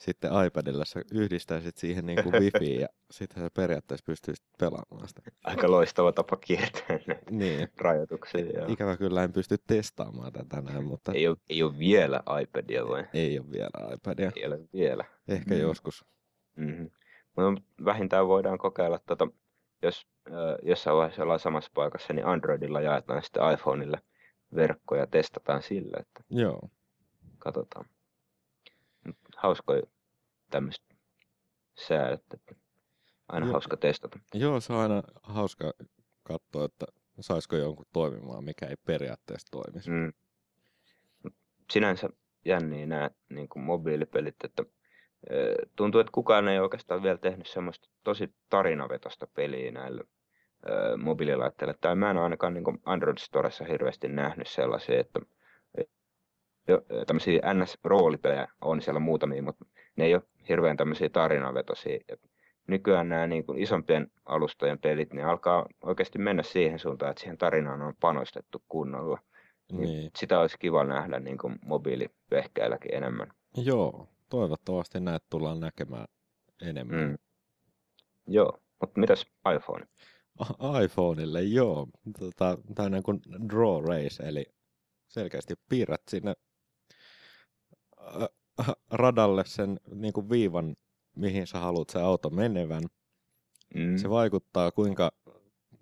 sitten iPadilla sä yhdistäisit siihen [LAUGHS] niin kuin wifiin ja sitten sä periaatteessa pystyisit pelaamaan sitä. Aika loistava tapa kiertää niin. rajoituksia. Joo. Ikävä kyllä en pysty testaamaan tätä tänään, mutta... Ei ole, ei ole vielä iPadia vai? Ei ole vielä iPadia. Ei ole vielä. Ehkä mm. joskus. Mm-hmm. No, vähintään voidaan kokeilla, tota, jos äh, jossain vaiheessa ollaan samassa paikassa, niin Androidilla jaetaan sitten iPhoneille verkkoja ja testataan sillä, että Joo. katsotaan hauskoja tämmöistä säädöt, että aina Joo. hauska testata. Joo, se on aina hauska katsoa, että saisiko jonkun toimimaan, mikä ei periaatteessa toimisi. Mm. Sinänsä jänniä nämä niin kuin mobiilipelit, että tuntuu, että kukaan ei oikeastaan vielä tehnyt semmoista tosi tarinavetosta peliä näille ö, mobiililaitteelle. Tai mä en ole ainakaan niin Android Storessa hirveästi nähnyt sellaisia, että tämmöisiä NS-roolipelejä on siellä muutamia, mutta ne ei ole hirveän tämmöisiä tarinavetosia. Et nykyään nämä niin kuin isompien alustojen pelit, niin alkaa oikeasti mennä siihen suuntaan, että siihen tarinaan on panostettu kunnolla. Niin Niin. Sitä olisi kiva nähdä niin kuin mobiilivehkeilläkin enemmän. Joo, toivottavasti näitä tullaan näkemään enemmän. Mm. Joo, mutta mitäs iPhone? IPhoneille, joo. Tota, tämmöinen kuin draw race, eli selkeästi piirrät sinne radalle sen niin kuin viivan, mihin sä haluat se auto menevän. Mm. Se vaikuttaa, kuinka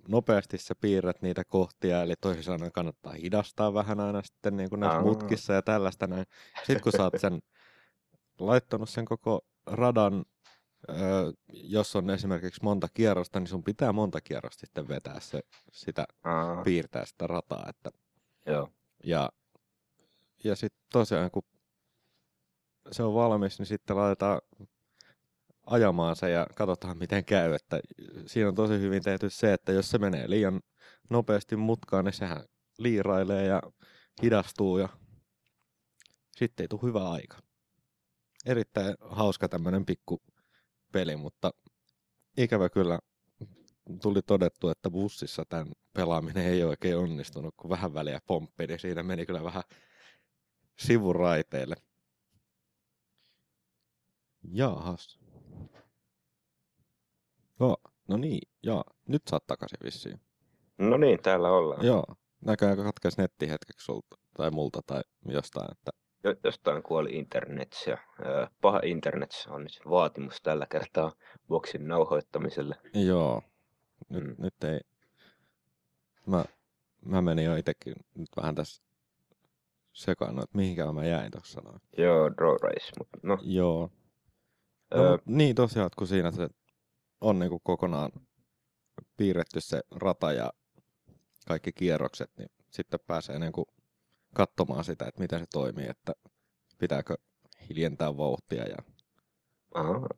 nopeasti sä piirrät niitä kohtia, eli toisin sanoen kannattaa hidastaa vähän aina sitten niin kuin näissä Aa. mutkissa ja tällaista näin. Sitten kun sä oot sen laittanut sen koko radan, ö, jos on esimerkiksi monta kierrosta, niin sun pitää monta kierrosta sitten vetää se, sitä, Aa, piirtää sitä rataa. Että, joo. ja ja sitten tosiaan, kun se on valmis, niin sitten laitetaan ajamaan se ja katsotaan miten käy. Että siinä on tosi hyvin tehty se, että jos se menee liian nopeasti mutkaan, niin sehän liirailee ja hidastuu ja sitten ei tule hyvä aika. Erittäin hauska tämmöinen pikku peli, mutta ikävä kyllä tuli todettu, että bussissa tämän pelaaminen ei oikein onnistunut, kun vähän väliä pomppi, niin siinä meni kyllä vähän sivuraiteille. Jaahas. Joo, no niin, joo. Nyt saat takaisin vissiin. No niin, täällä ollaan. Joo. Näköjään katkesi netti hetkeksi sulta, tai multa tai jostain, että Jostain kuoli internet ja paha internet on nyt vaatimus tällä kertaa boksin nauhoittamiselle. joo. Nyt, Mm. nyt ei... Mä, mä menin jo itsekin nyt vähän tässä sekaannut, että mihinkään mä jäin tuossa noin. Joo, draw race, mutta no, Joo. No, Öö, mut niin tosiaan, kun siinä se on niinku kokonaan piirretty se rata ja kaikki kierrokset, niin sitten pääsee niinku katsomaan sitä, että miten se toimii, että pitääkö hiljentää vauhtia. Ja... aha,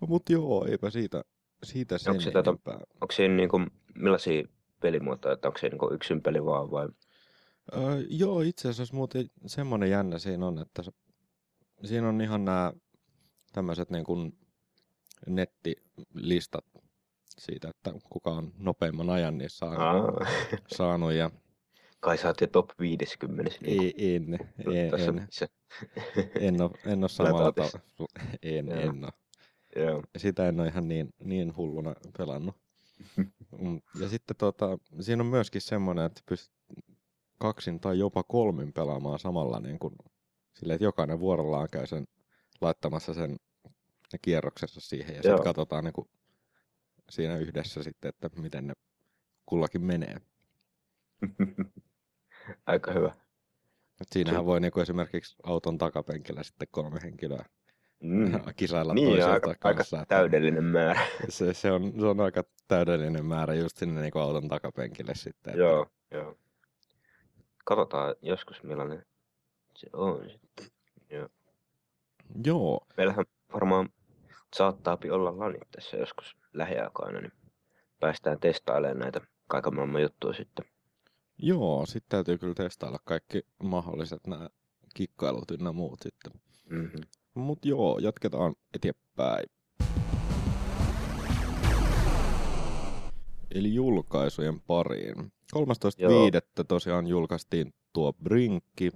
Mutta joo, eipä siitä, siitä sen Onko se tätä- enempää. onko siinä niinku, millaisia pelimuotoja, että onko se niinku yksin peli vaan vai? Öö, joo, itse asiassa muuten semmoinen jännä siinä on, että se, siinä on ihan nämä tämmöiset niin kuin nettilistat siitä, että kuka on nopeimman ajan niissä saanut, Aa, saanut ja kai sä oot jo top 50. Niin ei, en, en, tässä, en, en, ole, en ole samalla tavalla, en, Joo. en ole. joo. Sitä en ole ihan niin, niin hulluna pelannut. [LAUGHS] Mm, Ja sitten tota, siinä on myöskin semmoinen, että pystyt kaksin tai jopa kolmin pelaamaan samalla niin kuin, silleen, että jokainen vuorollaan käy sen laittamassa sen ne kierroksensa siihen ja sitten katsotaan niin kuin, siinä yhdessä sitten, että miten ne kullakin menee. [LAUGHS] Aika hyvä. Et siinähän voi niin kuin esimerkiksi auton takapenkillä sitten kolme henkilöä Mm. [LAUGHS] kisailla Niin, toisilta aika, aika kanssa. että täydellinen määrä. [LAUGHS] se, se, on, se on aika täydellinen määrä just sinne niin kuin auton takapenkille sitten. että- Joo, joo. Katsotaan joskus millainen se on sitten. Joo, Meillähän varmaan saattaa olla lanit tässä joskus lähiaikoina, niin päästään testailemaan näitä kaiken maailman juttuja sitten. Joo, sitten täytyy kyllä testailla kaikki mahdolliset nämä kikkailut ynnä muut sitten. Mm-hmm. Mut joo, jatketaan eteenpäin. Eli julkaisujen pariin. 13.5. tosiaan julkaistiin tuo Brinkki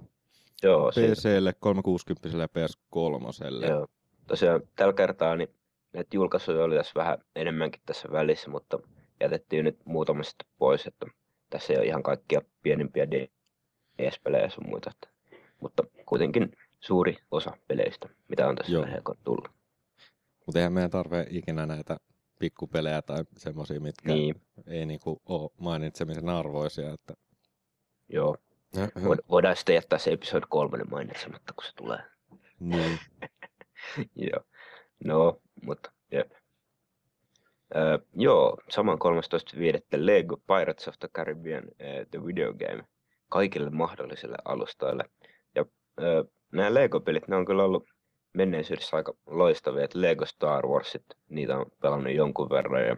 Joo, PClle, 360 ja PS3. joo. Tosiaan tällä kertaa niin näitä julkaisuja oli tässä vähän enemmänkin tässä välissä, mutta jätettiin nyt muutama sitten pois, että tässä ei ole ihan kaikkia pienimpiä DS-pelejä sun muita. Että, mutta kuitenkin suuri osa peleistä, mitä on tässä lähiaikoina tullut. Mutta eihän meidän tarve ikinä näitä pikkupelejä tai semmosia, mitkä Niin, ei niinku ole mainitsemisen arvoisia. Että... joo. Void- Voidaan sitten jättää se episode kolmonen mainitsematta, kun se tulee. niin. [LAUGHS] joo. No, mutta jep. Öö, joo, saman 13.5. Lego Pirates of the Caribbean uh, The Video Game kaikille mahdollisille alustoille. Ja öö, nämä Lego-pelit, ne on kyllä ollut menneisyydessä aika loistavia, että Lego Star Warsit, niitä on pelannut jonkun verran ja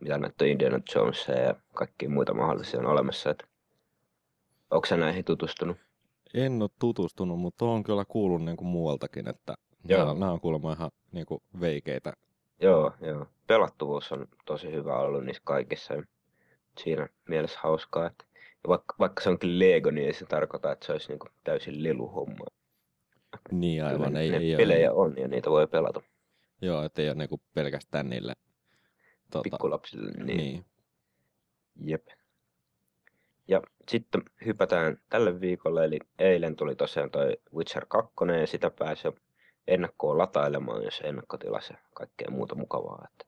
mitä näitä Indiana Jonesia ja kaikkia muita mahdollisia on olemassa. Että onko näihin tutustunut? En ole tutustunut, mutta on kyllä kuullut niin kuin muualtakin, että Joo. nämä, nämä on kuulemma ihan niin kuin veikeitä. Joo, joo. Pelattuvuus on tosi hyvä ollut niissä kaikissa. Siinä mielessä hauskaa, että ja vaikka, vaikka se onkin Lego, niin ei se tarkoita, että se olisi niin täysin leluhomma. Niin aivan, Kyllä ei, ne ei pelejä ole. on ja niitä voi pelata Joo, että ei ole niin kuin pelkästään niille. Tota, pikkulapsille. Niin. niin. Jep. Ja sitten hypätään tälle viikolle, eli eilen tuli tosiaan toi Witcher 2, ja sitä pääsi jo ennakkoon latailemaan, jos ennakkotilassa ja kaikkea muuta mukavaa. Että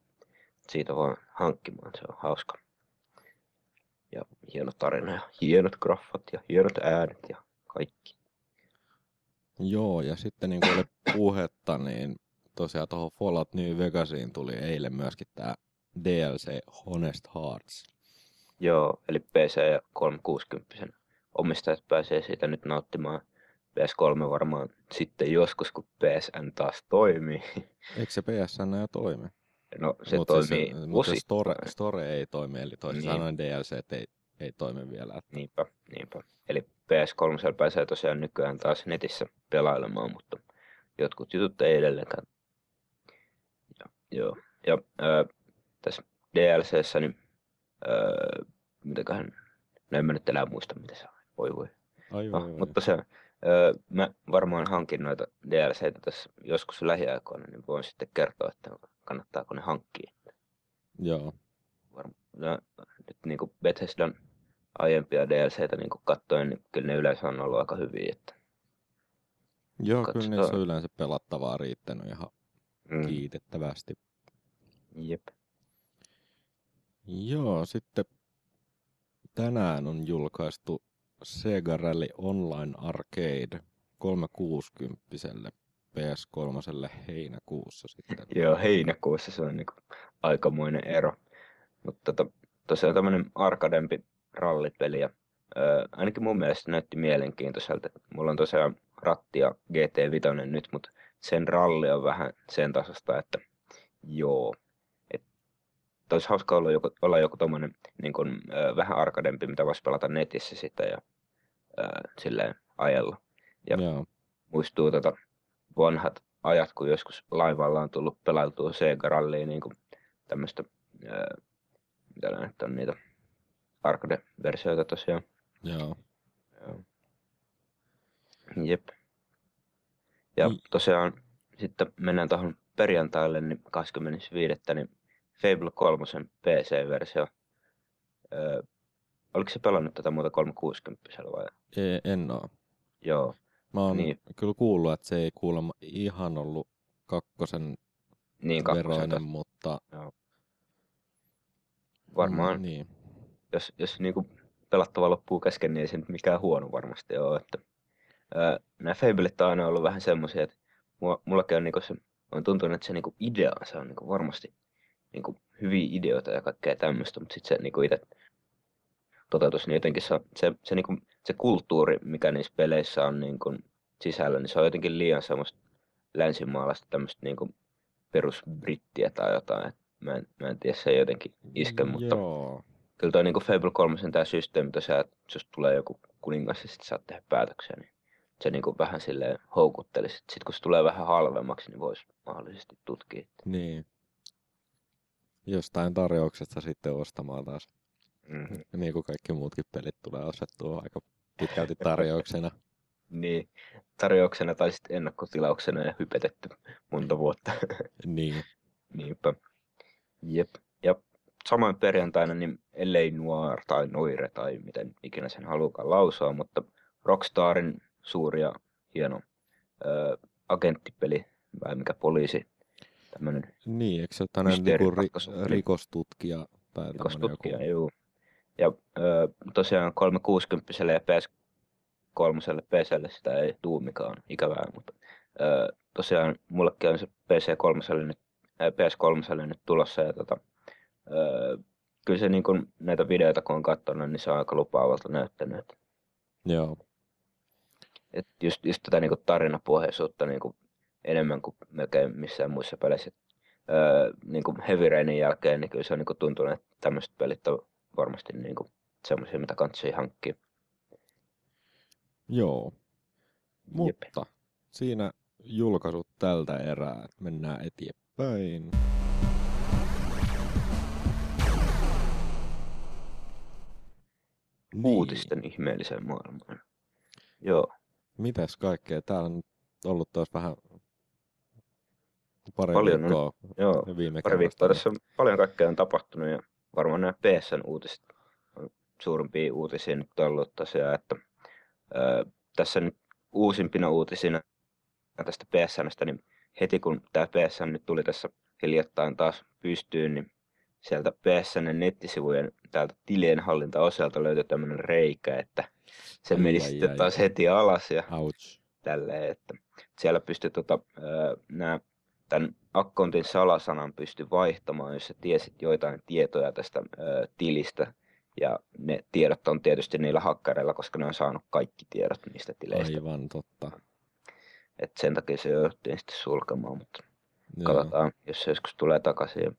siitä vaan hankkimaan, se on hauska. Ja hieno tarina ja hienot graffat ja hienot äänet ja kaikki. Joo, ja sitten niin kuin oli puhetta, niin tosiaan tuohon Fallout New Vegasiin tuli eilen myöskin tämä DLC Honest Hearts. Joo, eli PC ja 360 omistajat pääsee siitä nyt nauttimaan. PS3 varmaan sitten joskus, kun PSN taas toimii. [LAUGHS] Eikö se PSN jo toimi? No se Mut toimii siis, mutta osittain. store, store ei toimi, eli toisin Niin. sanoen DLC ei, ei toimi vielä. että- Niinpä, niinpä. Eli PS3 pääsee tosiaan nykyään taas netissä pelailemaan, mutta jotkut jutut ei edelleenkään. Ja, joo. Ja ää, tässä DLCssä, niin ää, mitäköhän, no en mä nyt enää muista, mitä se on. Voi voi. Ai, No, voi, voi. mutta se, ää, mä varmaan hankin noita DLCitä tässä joskus lähiaikoina, niin voin sitten kertoa, että kannattaako ne hankkia. Joo, varm- no, nyt niin kuin Bethesdan aiempia DLCtä niin katsoen, niin kyllä ne yleensä on ollut aika hyviä. Että, Joo kyllä Katsotaan. niissä on yleensä pelattavaa riittänyt ihan mm, kiitettävästi. jep. Joo, sitten tänään on julkaistu Sega Rally Online Arcade 360 PS3 heinäkuussa sitten. Joo, heinäkuussa se on niin aikamoinen ero. Mutta tota, tosiaan tämmöinen arkadempi rallipeli ja ö, ainakin mun mielestä näytti mielenkiintoiselta. Mulla on tosiaan ratti ja GT5 nyt, mutta sen ralli on vähän sen tasosta, että joo. Olisi hauska olla joku, olla joku tommonen niin kun, ö, vähän arkadempi, mitä voisi pelata netissä sitten ja ö, silleen ajella. Ja Joo, muistuu tota vanhat ajat, kun joskus laivalla on tullut pelailtua Sega Rallia niin kuin tämmöistä, mitä nämä nyt on niitä arcade-versioita tosiaan. joo. Joo. Jep. Ja Mm. tosiaan sitten mennään tuohon perjantaille, niin 25. niin Fable 3 PC-versio. Öö, oliko se pelannut tätä muuta 360 vai? Ei, en oo. Joo. Mä oon Niin. kyllä kuullut, että se ei kuulemma ihan ollut kakkosen Niin veroinen, mutta... Varmaan Mm, Niin. jos, jos niinku pelattava loppuu kesken, niin ei se nyt mikään huono varmasti ole. Että, ää, nämä Fablet on aina ollut vähän semmoisia, että mua, mullakin on, niinku se, on tuntunut, että se niinku idea se on niinku varmasti niinku hyviä ideoita ja kaikkea tämmöistä, mutta sitten se niinku itse toteutus, niin jotenkin se, se, se, niinku, se kulttuuri, mikä niissä peleissä on niinku sisällä, niin se on jotenkin liian semmoista länsimaalaista tämmöistä niinku perusbrittiä tai jotain. Et mä, en, mä en tiedä, se ei jotenkin iske, mutta Joo. kyllä toi niinku Fable 3 tämä systeemi tosiaan, että jos tulee joku kuningas ja sitten saat tehdä päätöksiä, niin se niinku vähän silleen houkuttelisi. Sitten kun se tulee vähän halvemmaksi, niin voisi mahdollisesti tutkia. Niin. Jostain tarjouksesta sitten ostamaan taas. Mm-hmm. Niin kuin kaikki muutkin pelit tulee ostettua aika pitkälti tarjouksena. [LAUGHS] Niin, tarjouksena tai sitten ennakkotilauksena ja hypetetty monta vuotta. [LAUGHS] niin. Niinpä. Jep. Ja samoin perjantaina niin LA Noir tai Noire tai miten ikinä sen halukaan lausua, mutta Rockstarin suuri ja hieno ö, agenttipeli, vai mikä poliisi, tämmöinen Niin, eikö se ole tämmöinen niinku ri- kakkospeli. rikostutkija tai rikostutkija, joku? juu. Ja ö, tosiaan 360 ja PS3 PClle sitä ei tuu mikä on ikävää, mutta ö, tosiaan mullekin on se PC3 nyt, ää, PS3 nyt tulossa ja tota, ö, kyllä se niin kun näitä videoita kun on katsonut, niin se on aika lupaavalta näyttänyt. Joo. et just, just tätä niin tarinapohjaisuutta niin enemmän kuin melkein missään muissa peleissä. Öö, niin kuin Heavy Rainin jälkeen, niin kyllä se on niin kuin tuntunut, että tämmöiset pelit on varmasti niin kuin semmoisia, mitä kannattaa hankkia. Joo. Mutta Jep. siinä julkaisut tältä erää. Mennään eteenpäin. Niin. Uutisten ihmeelliseen maailmaan. Joo. Mitäs kaikkea? Täällä on ollut taas vähän pari paljon viikkoa on, joo, viime pari viikkoa. Tässä on paljon kaikkea on tapahtunut ja varmaan nämä PSN uutiset on suurimpia uutisia nyt ollut tosiaan, että ää, tässä nyt uusimpina uutisina tästä PSNstä, niin heti kun tämä PSN nyt tuli tässä hiljattain taas pystyyn, niin sieltä PSN nettisivujen täältä tilien hallintaosalta löytyi tämmöinen reikä, että se ai, meni ai, sitten ai, taas ai. heti alas ja Ouch. tälleen, että siellä pystyi tota, nämä tämän akkontin salasanan pysty vaihtamaan, jos sä tiesit joitain tietoja tästä ö, tilistä. Ja ne tiedot on tietysti niillä hakkareilla, koska ne on saanut kaikki tiedot niistä tileistä. Aivan totta. Et sen takia se jouduttiin sitten sulkemaan, mutta Joo. katsotaan, jos se joskus tulee takaisin. Ja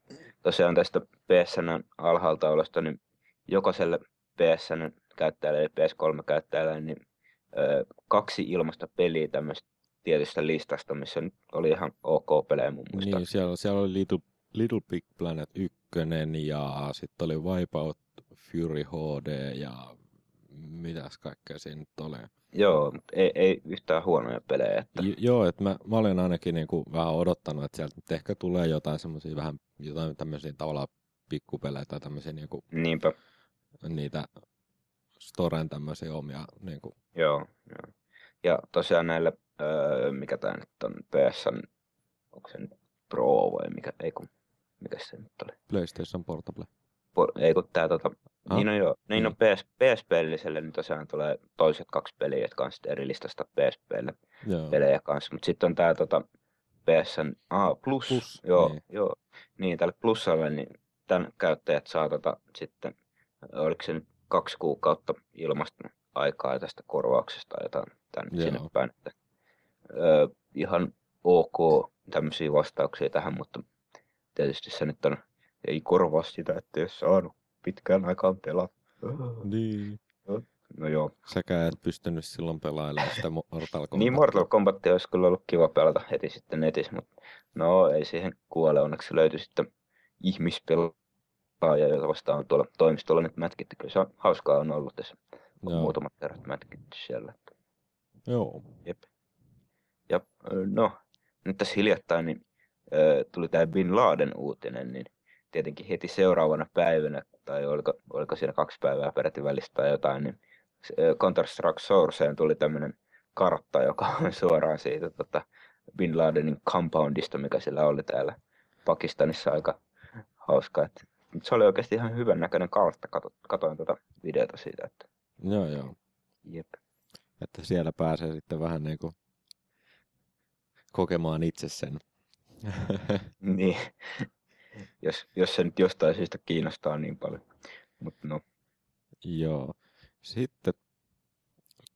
tosiaan tästä PSN alhaalta olosta, niin jokaiselle PSN käyttäjälle, eli PS3-käyttäjälle, niin ö, kaksi ilmasta peliä tämmöistä tietystä listasta, missä nyt oli ihan ok pelejä mun muista. Niin, siellä, siellä oli Little, Little Big Planet 1 ja sitten oli Wipeout Fury HD ja mitäs kaikkea siinä nyt oli. Joo, mutta ei, ei yhtään huonoja pelejä. Että... J- joo, että mä, mä olen ainakin niin kuin vähän odottanut, että sieltä nyt ehkä tulee jotain semmoisia vähän, jotain tämmöisiä tavallaan pikkupelejä tai tämmöisiä niin kuin, Niinpä. niitä Storen tämmöisiä omia. Niin kuin. Joo, joo. Ja tosiaan näille, öö, mikä tämä nyt on, PSN, onko se nyt Pro vai mikä, ei kun, mikä se nyt oli? PlayStation Portable. Por, ei kun tää tota, ah, niin on jo, niin, niin. on PS, PSP-liselle, niin tosiaan tulee toiset kaksi peliä, jotka on sitten eri listasta PSPlle joo. pelejä kanssa. Mutta sitten on tää tota, PSN, ah, plus, plus joo, niin. joo, niin tälle plussalle, niin tämän käyttäjät saa tota, sitten, oliko se nyt kaksi kuukautta ilmasta aikaa tästä korvauksesta jotain tänne sinne päin. Että, ö, ihan ok tämmöisiä vastauksia tähän, mutta tietysti se nyt on, ei korvaa sitä, että jos saanut pitkään aikaan pelata. Niin. No, no joo. Säkä et pystynyt silloin pelailemaan sitä Mortal Kombatia. Niin, Mortal Kombat olisi kyllä ollut kiva pelata heti sitten netissä, mutta no ei siihen kuole. Onneksi löytyi sitten ihmispelaaja, jota vastaan on tuolla toimistolla nyt mätkitty. Kyllä se on hauskaa on ollut tässä on Joo. muutamat kerrat mätkitty siellä. Joo. Jep. Ja no, nyt tässä hiljattain niin, tuli tämä Bin Laden uutinen, niin tietenkin heti seuraavana päivänä, tai oliko, oliko siinä kaksi päivää peräti välistä tai jotain, niin Counter-Strike Sourceen tuli tämmöinen kartta, joka [LAUGHS] on suoraan siitä tota, Bin Ladenin compoundista, mikä sillä oli täällä Pakistanissa aika hauska. Että, se oli oikeasti ihan hyvän näköinen kartta, katoin tuota videota siitä, että Joo, joo. Jep. Että siellä pääsee sitten vähän niin kuin kokemaan itse sen. [LAUGHS] niin. jos, jos se nyt jostain syystä kiinnostaa niin paljon. Mut no. Joo. Sitten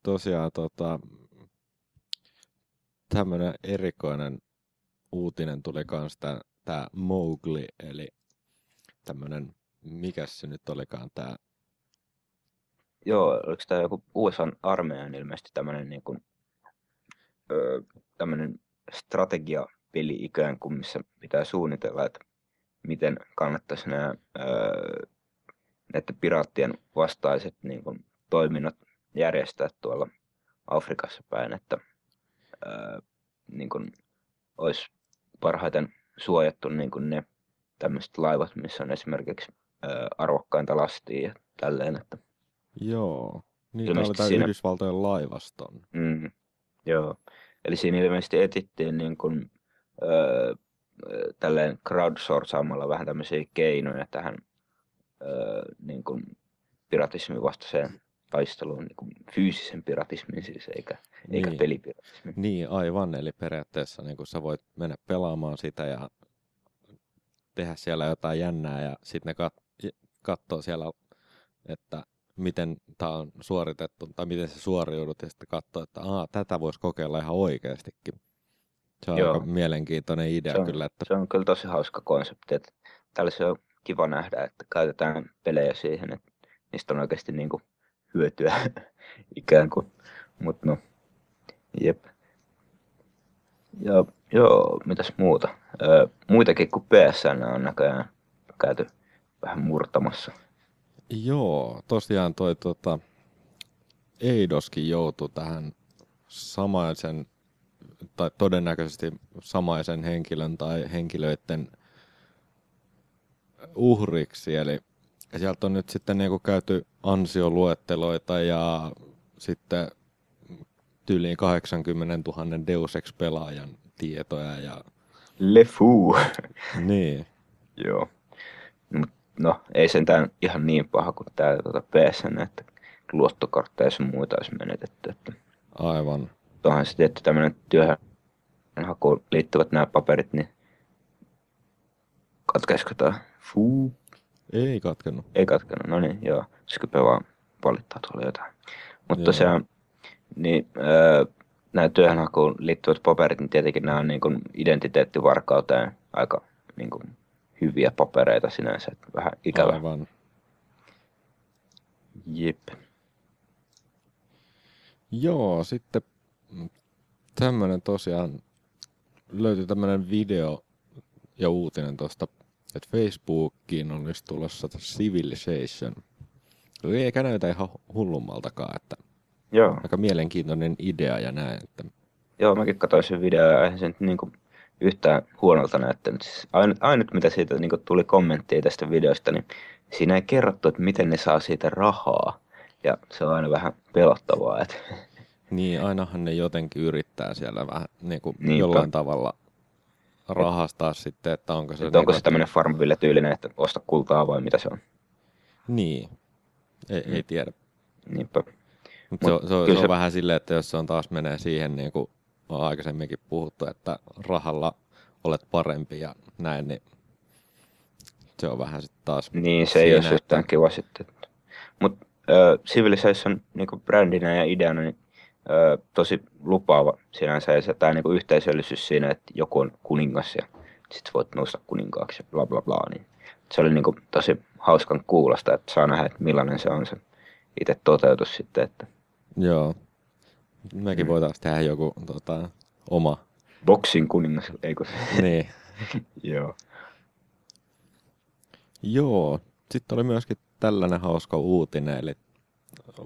tosiaan tota, tämmöinen erikoinen uutinen tuli kans tämä Mowgli, eli tämmöinen, mikä se nyt olikaan tämä Joo, oliko tämä joku USA-armeijan ilmeisesti tämmöinen niin kuin, öö, tämmöinen strategiapeli ikään kuin, missä pitää suunnitella, että miten kannattaisi nämä öö, näiden piraattien vastaiset niin kuin, toiminnot järjestää tuolla Afrikassa päin, että öö, niin kuin, olisi parhaiten suojattu niin kuin ne tämmöiset laivat, missä on esimerkiksi öö, arvokkainta lastia ja tälleen, että Joo. Niin oli tämä siinä... Yhdysvaltojen laivaston. Mm, joo. Eli siinä ilmeisesti etittiin niin kuin, öö, tälleen crowdsourcaamalla vähän tämmöisiä keinoja tähän öö, niin kuin piratismin vastaiseen taisteluun, niin kuin fyysisen piratismin siis, eikä, niin. eikä pelipiratismin. Niin, aivan. Eli periaatteessa niin kuin sä voit mennä pelaamaan sitä ja tehdä siellä jotain jännää ja sitten ne kat- katsoo siellä, että miten tämä on suoritettu tai miten se suoriudut ja sitten katsoa, että Aa, tätä voisi kokeilla ihan oikeastikin. Se on Joo. aika mielenkiintoinen idea Se on- kyllä, että Se on kyllä tosi hauska konsepti. Että tällaisen on kiva nähdä, että käytetään pelejä siihen, että niistä on oikeasti niin kuin hyötyä [LAUGHS] ikään kuin. Mutta no, jep. Ja joo, mitäs muuta? Öö, muitakin kuin PSN on näköjään käyty vähän murtamassa. Joo, tosiaan toi tota, Eidoskin joutui tähän samaisen, tai todennäköisesti samaisen henkilön tai henkilöiden uhriksi, eli sieltä on nyt sitten niinku käyty ansioluetteloita ja sitten tyyliin 80 000 Deus Ex-pelaajan tietoja ja Le Fou. niin. [LAUGHS] Joo. No, ei sentään ihan niin paha kuin tää tuota PSN, että luottokortteja ja muita olisi menetetty. Että Aivan. onhan se tietty tämmöinen työhönhakuun liittyvät nämä paperit, niin katkaisiko tää? Fuu. Ei katkenut. Ei katkenut, no niin, joo. Skype vaan valittaa tuolla jotain. Mutta Joo. tosiaan, niin öö, nämä työhönhakuun liittyvät paperit, niin tietenkin nämä on niin kuin identiteettivarkauteen aika niin kuin hyviä papereita sinänsä, että vähän ikävä. Aivan. Jep. Joo, sitten tämmönen tosiaan löytyi tämmönen video ja uutinen tosta, että Facebookiin olisi tulossa Civilization. Eli Eikä näytä ihan hullummaltakaan, että Joo. aika mielenkiintoinen idea ja näin. Että Joo, mäkin katsoin sen videon ja eihän se nyt niinku yhtään huonolta näyttänyt. Siis ainut, ainut, mitä siitä niinku tuli kommenttia tästä videosta, niin siinä ei kerrottu, että miten ne saa siitä rahaa. Ja se on aina vähän pelottavaa, että [LAUGHS] niin, ainahan ne jotenkin yrittää siellä vähän niin kuin Niinpä. jollain tavalla rahastaa sitten, että onko se... että onko niinku, se tämmöinen Farmville-tyylinen, että osta kultaa vai mitä se on. Niin, ei, ei tiedä. Niinpä. Mutta se, Mut on- se, on- se on se- vähän silleen, että jos se on taas menee siihen, niin kuin on aikaisemminkin puhuttu, että rahalla olet parempi ja näin, niin se on vähän sitten taas Niin, se ei ole siinä, yhtään kiva sitten. Mutta äh, Civilization niinku brändinä ja ideana niin, äh, tosi lupaava sinänsä. Ja se, tämä niinku yhteisöllisyys siinä, että joku on kuningas ja sit voit nousta kuninkaaksi ja bla bla bla. Niin se oli niinku tosi hauskan kuulosta, että saa nähdä, että millainen se on se itse toteutus sitten. Että Joo. Mekin Mm. voitaisiin tehdä joku tota, oma. boxing kuningas, ei kun [LAUGHS] niin. [LAUGHS] Joo. Joo. Sitten oli myöskin tällainen hauska uutinen, eli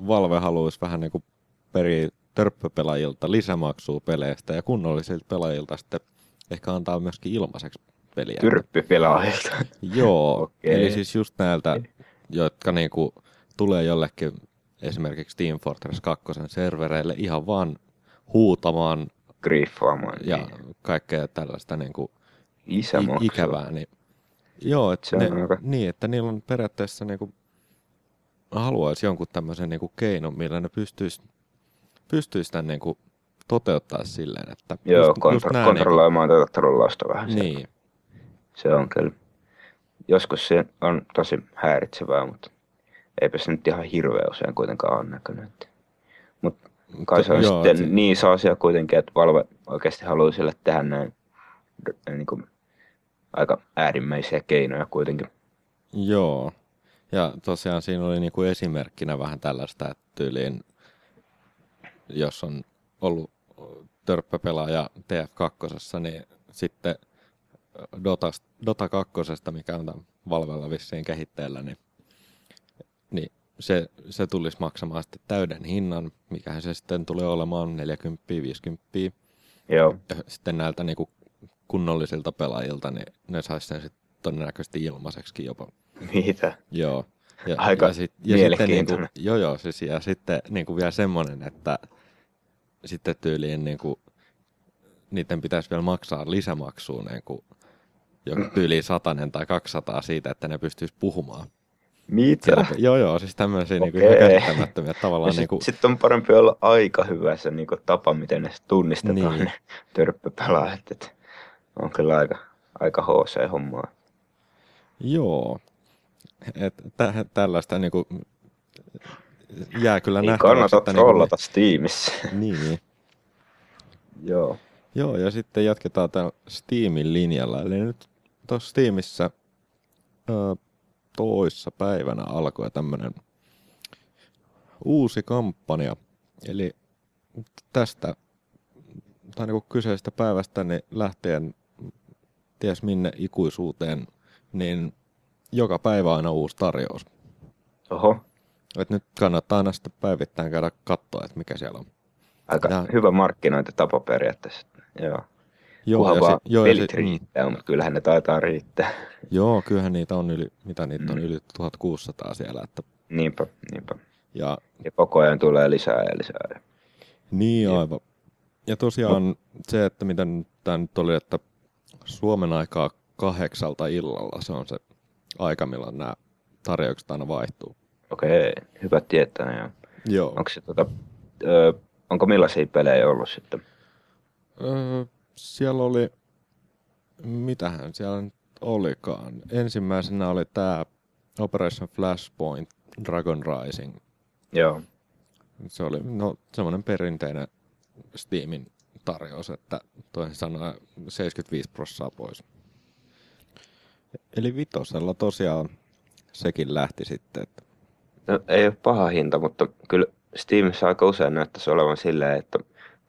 Valve haluaisi vähän niin kuin peri törppöpelaajilta lisämaksua peleistä ja kunnollisilta pelaajilta sitten ehkä antaa myöskin ilmaiseksi peliä. Tyrppipelaajilta. Joo, [LAUGHS] Okei. eli siis just näiltä, jotka niinku tulee jollekin esimerkiksi Team Fortress 2 servereille ihan vaan huutamaan Griffaamaan. ja niin. kaikkea tällaista Isä i- maksaa. ikävää. Niin, joo, että Se ne, aika- niin, että niillä on periaatteessa niinku, haluaisi jonkun tämmöisen niinku keinon, millä ne pystyisi pystyis tämän niinku toteuttaa silleen, että Joo, just, just kontro- nää kontrolloimaan tätä trollausta vähän. Niinku, siellä. niin, Se on kyllä. Joskus se on tosi häiritsevää, mutta eipä se nyt ihan hirveän usein kuitenkaan ole näkynyt. Mutta kai se on Joo, sitten se- niin iso asia kuitenkin, että Valve oikeasti haluaa sille tehdä näin niin kuin, aika äärimmäisiä keinoja kuitenkin. Joo. Ja tosiaan siinä oli niinku esimerkkinä vähän tällaista, että tyyliin, jos on ollut törppöpelaaja TF2, niin sitten Dota, Dota 2, mikä on tämän Valvella vissiin kehitteellä, niin, niin se, se tulisi maksamaan sitten täyden hinnan, mikä se sitten tulee olemaan 40-50. Joo, Ja sitten näiltä niinku kunnollisilta pelaajilta, niin ne saisi sen sitten todennäköisesti ilmaiseksi jopa. mitä? Joo. Ja, Aika ja, sit, ja sitten niinku, mielenkiintoinen. joo, joo, siis, ja sitten niinku vielä semmoinen, että sitten tyyliin niinku, niiden pitäisi vielä maksaa lisämaksua niinku, joku tyyliin satanen tai 200 siitä, että ne pystyisi puhumaan. Mitä? Siellä, joo, joo, siis tämmöisiä Okei. ihan käsittämättömiä että tavallaan Sitten niinku, sit on parempi olla aika hyvä se niinku tapa, miten ne tunnistetaan Niin. niin. ne törppöpelaajat. Et on kyllä aika, aika HC-hommaa. joo, että tä, tällaista niinku, jää kyllä nähtäväksi, kannata että niinku, trollata Steamissa. niin, [LAUGHS] Joo. Joo, ja sitten jatketaan täällä Steamin linjalla. Eli nyt tuossa Steamissa ö, toissa päivänä alkoi tämmöinen uusi kampanja. Eli tästä tai niin kyseisestä päivästä niin lähtien ties minne ikuisuuteen, niin joka päivä aina uusi tarjous. Oho, Et nyt kannattaa aina sitten päivittäin käydä katsoa, että mikä siellä on. aika Nää- hyvä markkinointitapa periaatteessa. Joo. Joo, Kunhan ja vaan si- joo, ja pelit si- mm. riittää, mutta kyllähän ne taitaa riittää. Joo, kyllähän niitä on yli, mitä niitä on Mm. yli 1600 siellä. Että, Niinpä, niinpä. ja Ja koko ajan tulee lisää ja lisää. niin Jep. aivan. Ja tosiaan se, että miten tämä nyt oli, että Suomen aikaa kahdeksalta illalla, se on se aika, milloin nämä tarjoukset aina vaihtuu. Okei, hyvä tietää. Ja Joo. onko, se, tota, ö, onko millaisia pelejä ollut sitten? Öö, siellä oli, mitähän siellä nyt olikaan. Ensimmäisenä oli tämä Operation Flashpoint Dragon Rising. Joo, Se oli no, semmoinen perinteinen Steamin tarjous, että toisin sanoen 75 prossaa pois. Eli vitosella tosiaan sekin lähti sitten. Että, no, ei ole paha hinta, mutta kyllä Steamissa aika usein näyttäisi olevan silleen, että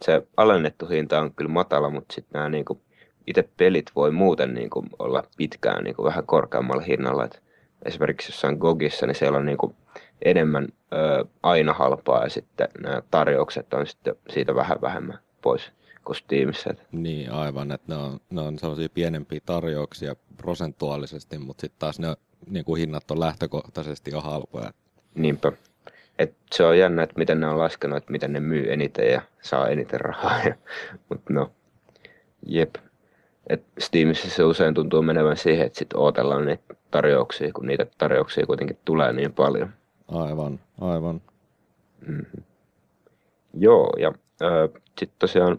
se alennettu hinta on kyllä matala, mutta sitten nämä niinku, itse pelit voi muuten niinku, olla pitkään niinku, vähän korkeammalla hinnalla. Et esimerkiksi jossain Gogissa, niin siellä on niinku, enemmän ö, aina halpaa ja sitten nämä tarjoukset on sitten siitä vähän vähemmän pois kuin Steamissa. Niin aivan, että ne on, ne on sellaisia pienempiä tarjouksia prosentuaalisesti, mutta sitten taas ne niin kuin hinnat on lähtökohtaisesti jo halpoja. Niinpä. Et se on jännä, että miten ne on laskenut, että miten ne myy eniten ja saa eniten rahaa. Mutta no, jep. Et Steamissa se usein tuntuu menevän siihen, että sitten odotellaan niitä tarjouksia, kun niitä tarjouksia kuitenkin tulee niin paljon. Aivan, aivan. Mm-hmm. Joo, ja sitten tosiaan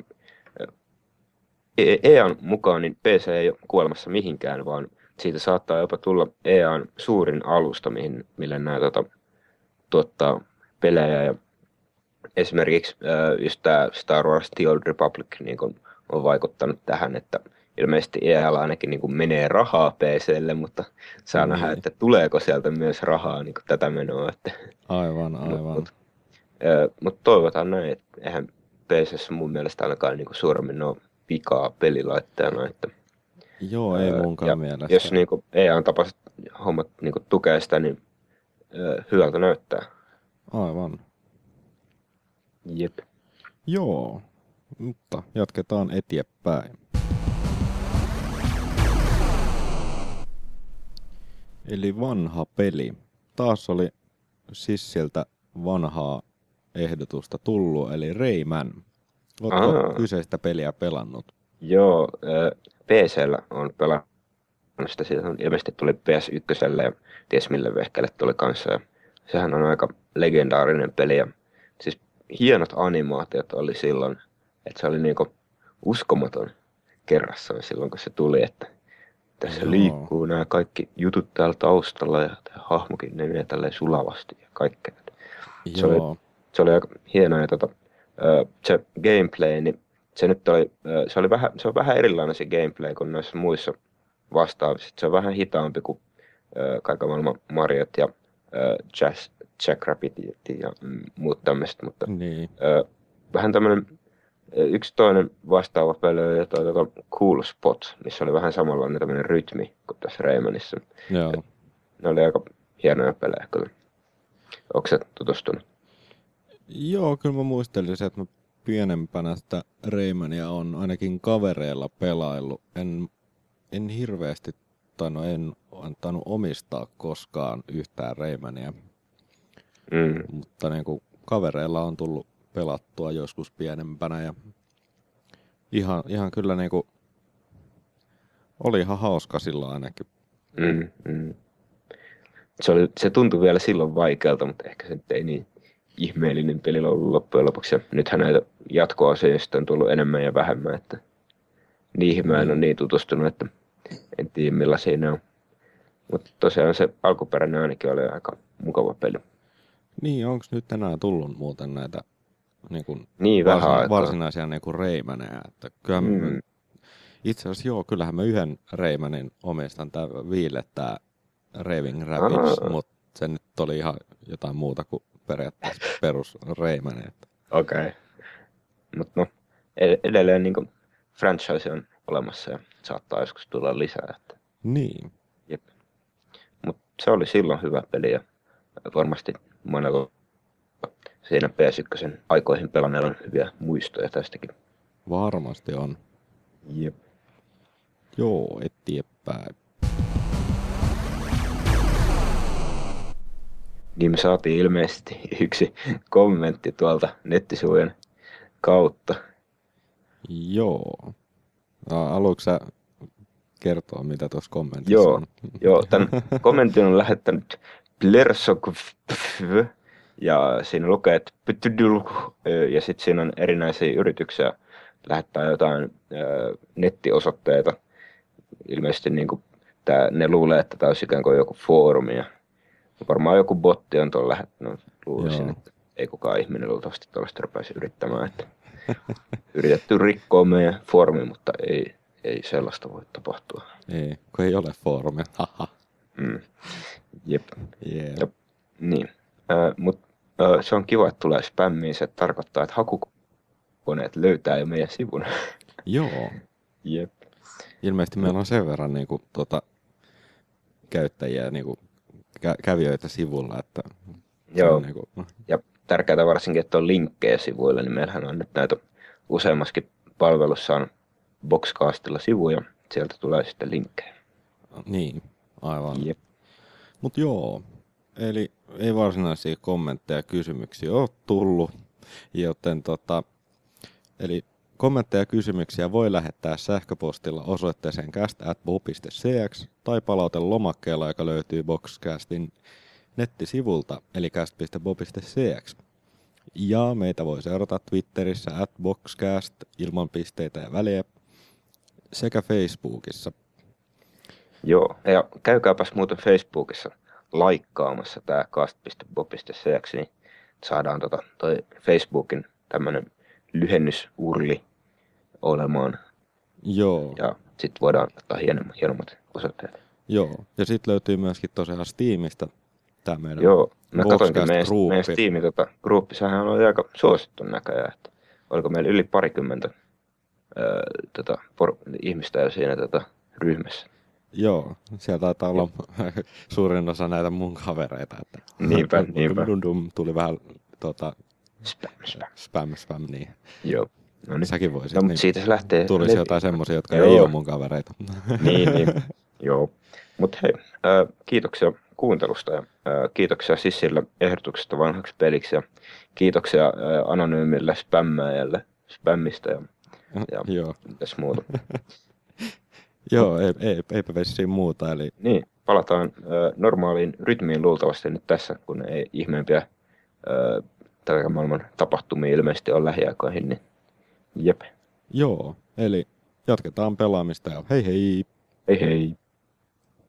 E- EAN mukaan niin PC ei ole kuolemassa mihinkään, vaan siitä saattaa jopa tulla EAN suurin alusta, mihin, millä nämä tota, tuottaa pelejä. Ja esimerkiksi äh, just tämä Star Wars The Old Republic niin kun on vaikuttanut tähän, että ilmeisesti EAlla ainakin niin menee rahaa PClle, mutta saa Niin. nähdä, että tuleeko sieltä myös rahaa niin tätä menoa. Että Aivan, aivan. Mutta mut toivotaan näin, että eihän PCssä mun mielestä ainakaan niinku suuremmin ole vikaa pelilaitteena. Että, Joo, ei munkaan ja mielestä. jos niinku EAN tapaiset hommat niinku tukee sitä, niin hyvältä näyttää. Aivan. Jep. Joo, mutta jatketaan eteenpäin. Eli vanha peli. Taas oli Sissiltä vanhaa ehdotusta tullut, eli Rayman. Oletko Aa. kyseistä peliä pelannut? Joo, ää, PCllä on pelannut sitä. Siitä on ilmeisesti tuli PS1 ja ties mille vehkelle tuli kanssa. Ja sehän on aika legendaarinen peli. Ja siis hienot animaatiot oli silloin, että se oli niinku uskomaton kerrassaan silloin, kun se tuli, että tässä Joo. liikkuu nämä kaikki jutut täällä taustalla ja hahmokin menee tälleen sulavasti ja kaikkea. Se oli- se oli aika hienoa ja tota, se gameplay, niin se nyt oli, se oli vähän, se on vähän erilainen se gameplay kuin noissa muissa vastaavissa. Se on vähän hitaampi kuin kaiken maailman Mariot ja ö, Jazz, Jackrabbit ja mm, muut tämmöiset, mutta niin. ö, vähän tämmöinen yksi toinen vastaava peli toi, tota Cool Spot, missä oli vähän samanlainen tämmöinen rytmi kuin tässä Raymanissa. Joo. Ne oli aika hienoja pelejä kyllä. Onko se tutustunut? Joo, kyllä mä muistelisin, että mä pienempänä sitä Raymania on ainakin kavereilla pelaillut. En, en hirveästi, tai no en antanut omistaa koskaan yhtään Raymania, Mm. mutta niin kuin kavereilla on tullut pelattua joskus pienempänä ja ihan, ihan kyllä niin kuin, oli ihan hauska silloin ainakin. Mm, mm. Se, oli, se tuntui vielä silloin vaikealta, mutta ehkä se nyt ei niin ihmeellinen peli ollut loppujen lopuksi. Ja nythän näitä jatkoasioita on tullut enemmän ja vähemmän, että niihin mä en ole niin tutustunut, että en tiedä millaisia ne on. Mutta tosiaan se alkuperäinen ainakin oli aika mukava peli. Niin, onko nyt enää tullut muuten näitä niin kuin Niin, vähän varsina- aikaa. varsinaisia niin kuin. Että kyllähän mm. Mm. Itse asiassa joo, kyllähän mä yhden reimanin omistan, tämä Viille, tämä Raving Rapids, Aa. mutta se nyt oli ihan jotain muuta kuin periaatteessa perus reimani. Että. Okei. Okay. Mutta no, ed- edelleen niin franchise on olemassa ja saattaa joskus tulla lisää. Että. Niin, Jep. Mutta se oli silloin hyvä peli ja varmasti monella siinä PS1 aikoihin pelanneella on hyviä muistoja tästäkin. varmasti on. Jep. Joo, eteenpäin. Niin me saatiin ilmeisesti yksi kommentti tuolta nettisivujen kautta. Joo. Haluatko sä kertoa, mitä tuossa kommentissa Joo, on? joo tämän kommentin on lähettänyt Blersok ja siinä lukee, että ja sitten siinä on erinäisiä yrityksiä lähettää jotain ö, nettiosoitteita. Ilmeisesti niin kuin tää, ne luulee, että tämä olisi ikään kuin joku foorumi. Ja varmaan joku botti on tuolla lähettänyt. Luulisin, Joo. että ei kukaan ihminen luultavasti tuollaista rupeaisi yrittämään. Että [LAUGHS] yritetty rikkoa meidän foorumi, mutta ei, ei sellaista voi tapahtua. Ei, kun ei ole foorumia. [LAUGHS] Haha. Mm. Jep. Yeah. Jep. Niin. Äh, Mutta äh, se on kiva, että tulee spämmiä. Se tarkoittaa, että hakukoneet löytää jo meidän sivun. [LAUGHS] Joo. Jep. Ilmeisesti meillä on sen verran niin kuin, tota, käyttäjiä, niin kuin, kä- kävijöitä sivulla, että Joo. on, niin kuin, Ja tärkeää varsinkin, että on linkkejä sivuille, niin meillähän on nyt näitä useammaskin palvelussa on Boxcastilla sivuja. Sieltä tulee sitten linkkejä. niin, aivan. Jep. Mutta joo, eli ei varsinaisia kommentteja ja kysymyksiä ole tullut, joten tota, eli kommentteja ja kysymyksiä voi lähettää sähköpostilla osoitteeseen cast.bo.cx tai palautella lomakkeella, joka löytyy Boxcastin nettisivulta, eli cast.bo.cx. Ja meitä voi seurata Twitterissä at Boxcast ilman pisteitä ja väliä sekä Facebookissa. Joo, ja käykääpäs muuten Facebookissa laikkaamassa tämä cast.bob.cx, niin saadaan tota, toi Facebookin tämmönen lyhennysurli olemaan. Joo. Ja sitten voidaan ottaa hienommat, hienommat osoitteet. Joo, ja sitten löytyy myöskin tosiaan Steamista tämä meidän Joo, mä katsoinkin meidän, meidän Steamin tota, gruppi, sehän oli aika suosittu näköjään, että oliko meillä yli parikymmentä öö, tota, por, ihmistä jo siinä tota, ryhmässä. Joo, siellä taitaa olla [LAUGHS] suurin osa näitä mun kavereita. Että Niinpä, niinpä. Dum, dum, tuli vähän tota, Spam, spam. spam, spam, niin. Joo, no niin. Säkin voisit. No, niin. siitä se lähtee. Tulisi levi- jotain semmoisia, jotka Joo. ei ole mun kavereita. [LAUGHS] niin, niin. Joo. Mutta hei, ää, kiitoksia kuuntelusta ja ää, kiitoksia Sissille ehdotuksesta vanhaksi peliksi ja kiitoksia ää, anonyymille spämmäjälle spämmistä ja, [LAUGHS] ja Joo, mitäs muuta. Joo ei, ei, eipä vissiin muuta. Eli Niin, palataan ää, normaaliin rytmiin luultavasti nyt tässä, kun ei ihmeempiä ää, tämän maailman tapahtumia ilmeisesti on lähiaikoihin, niin jep. joo, eli jatketaan pelaamista ja hei hei! Hei hei.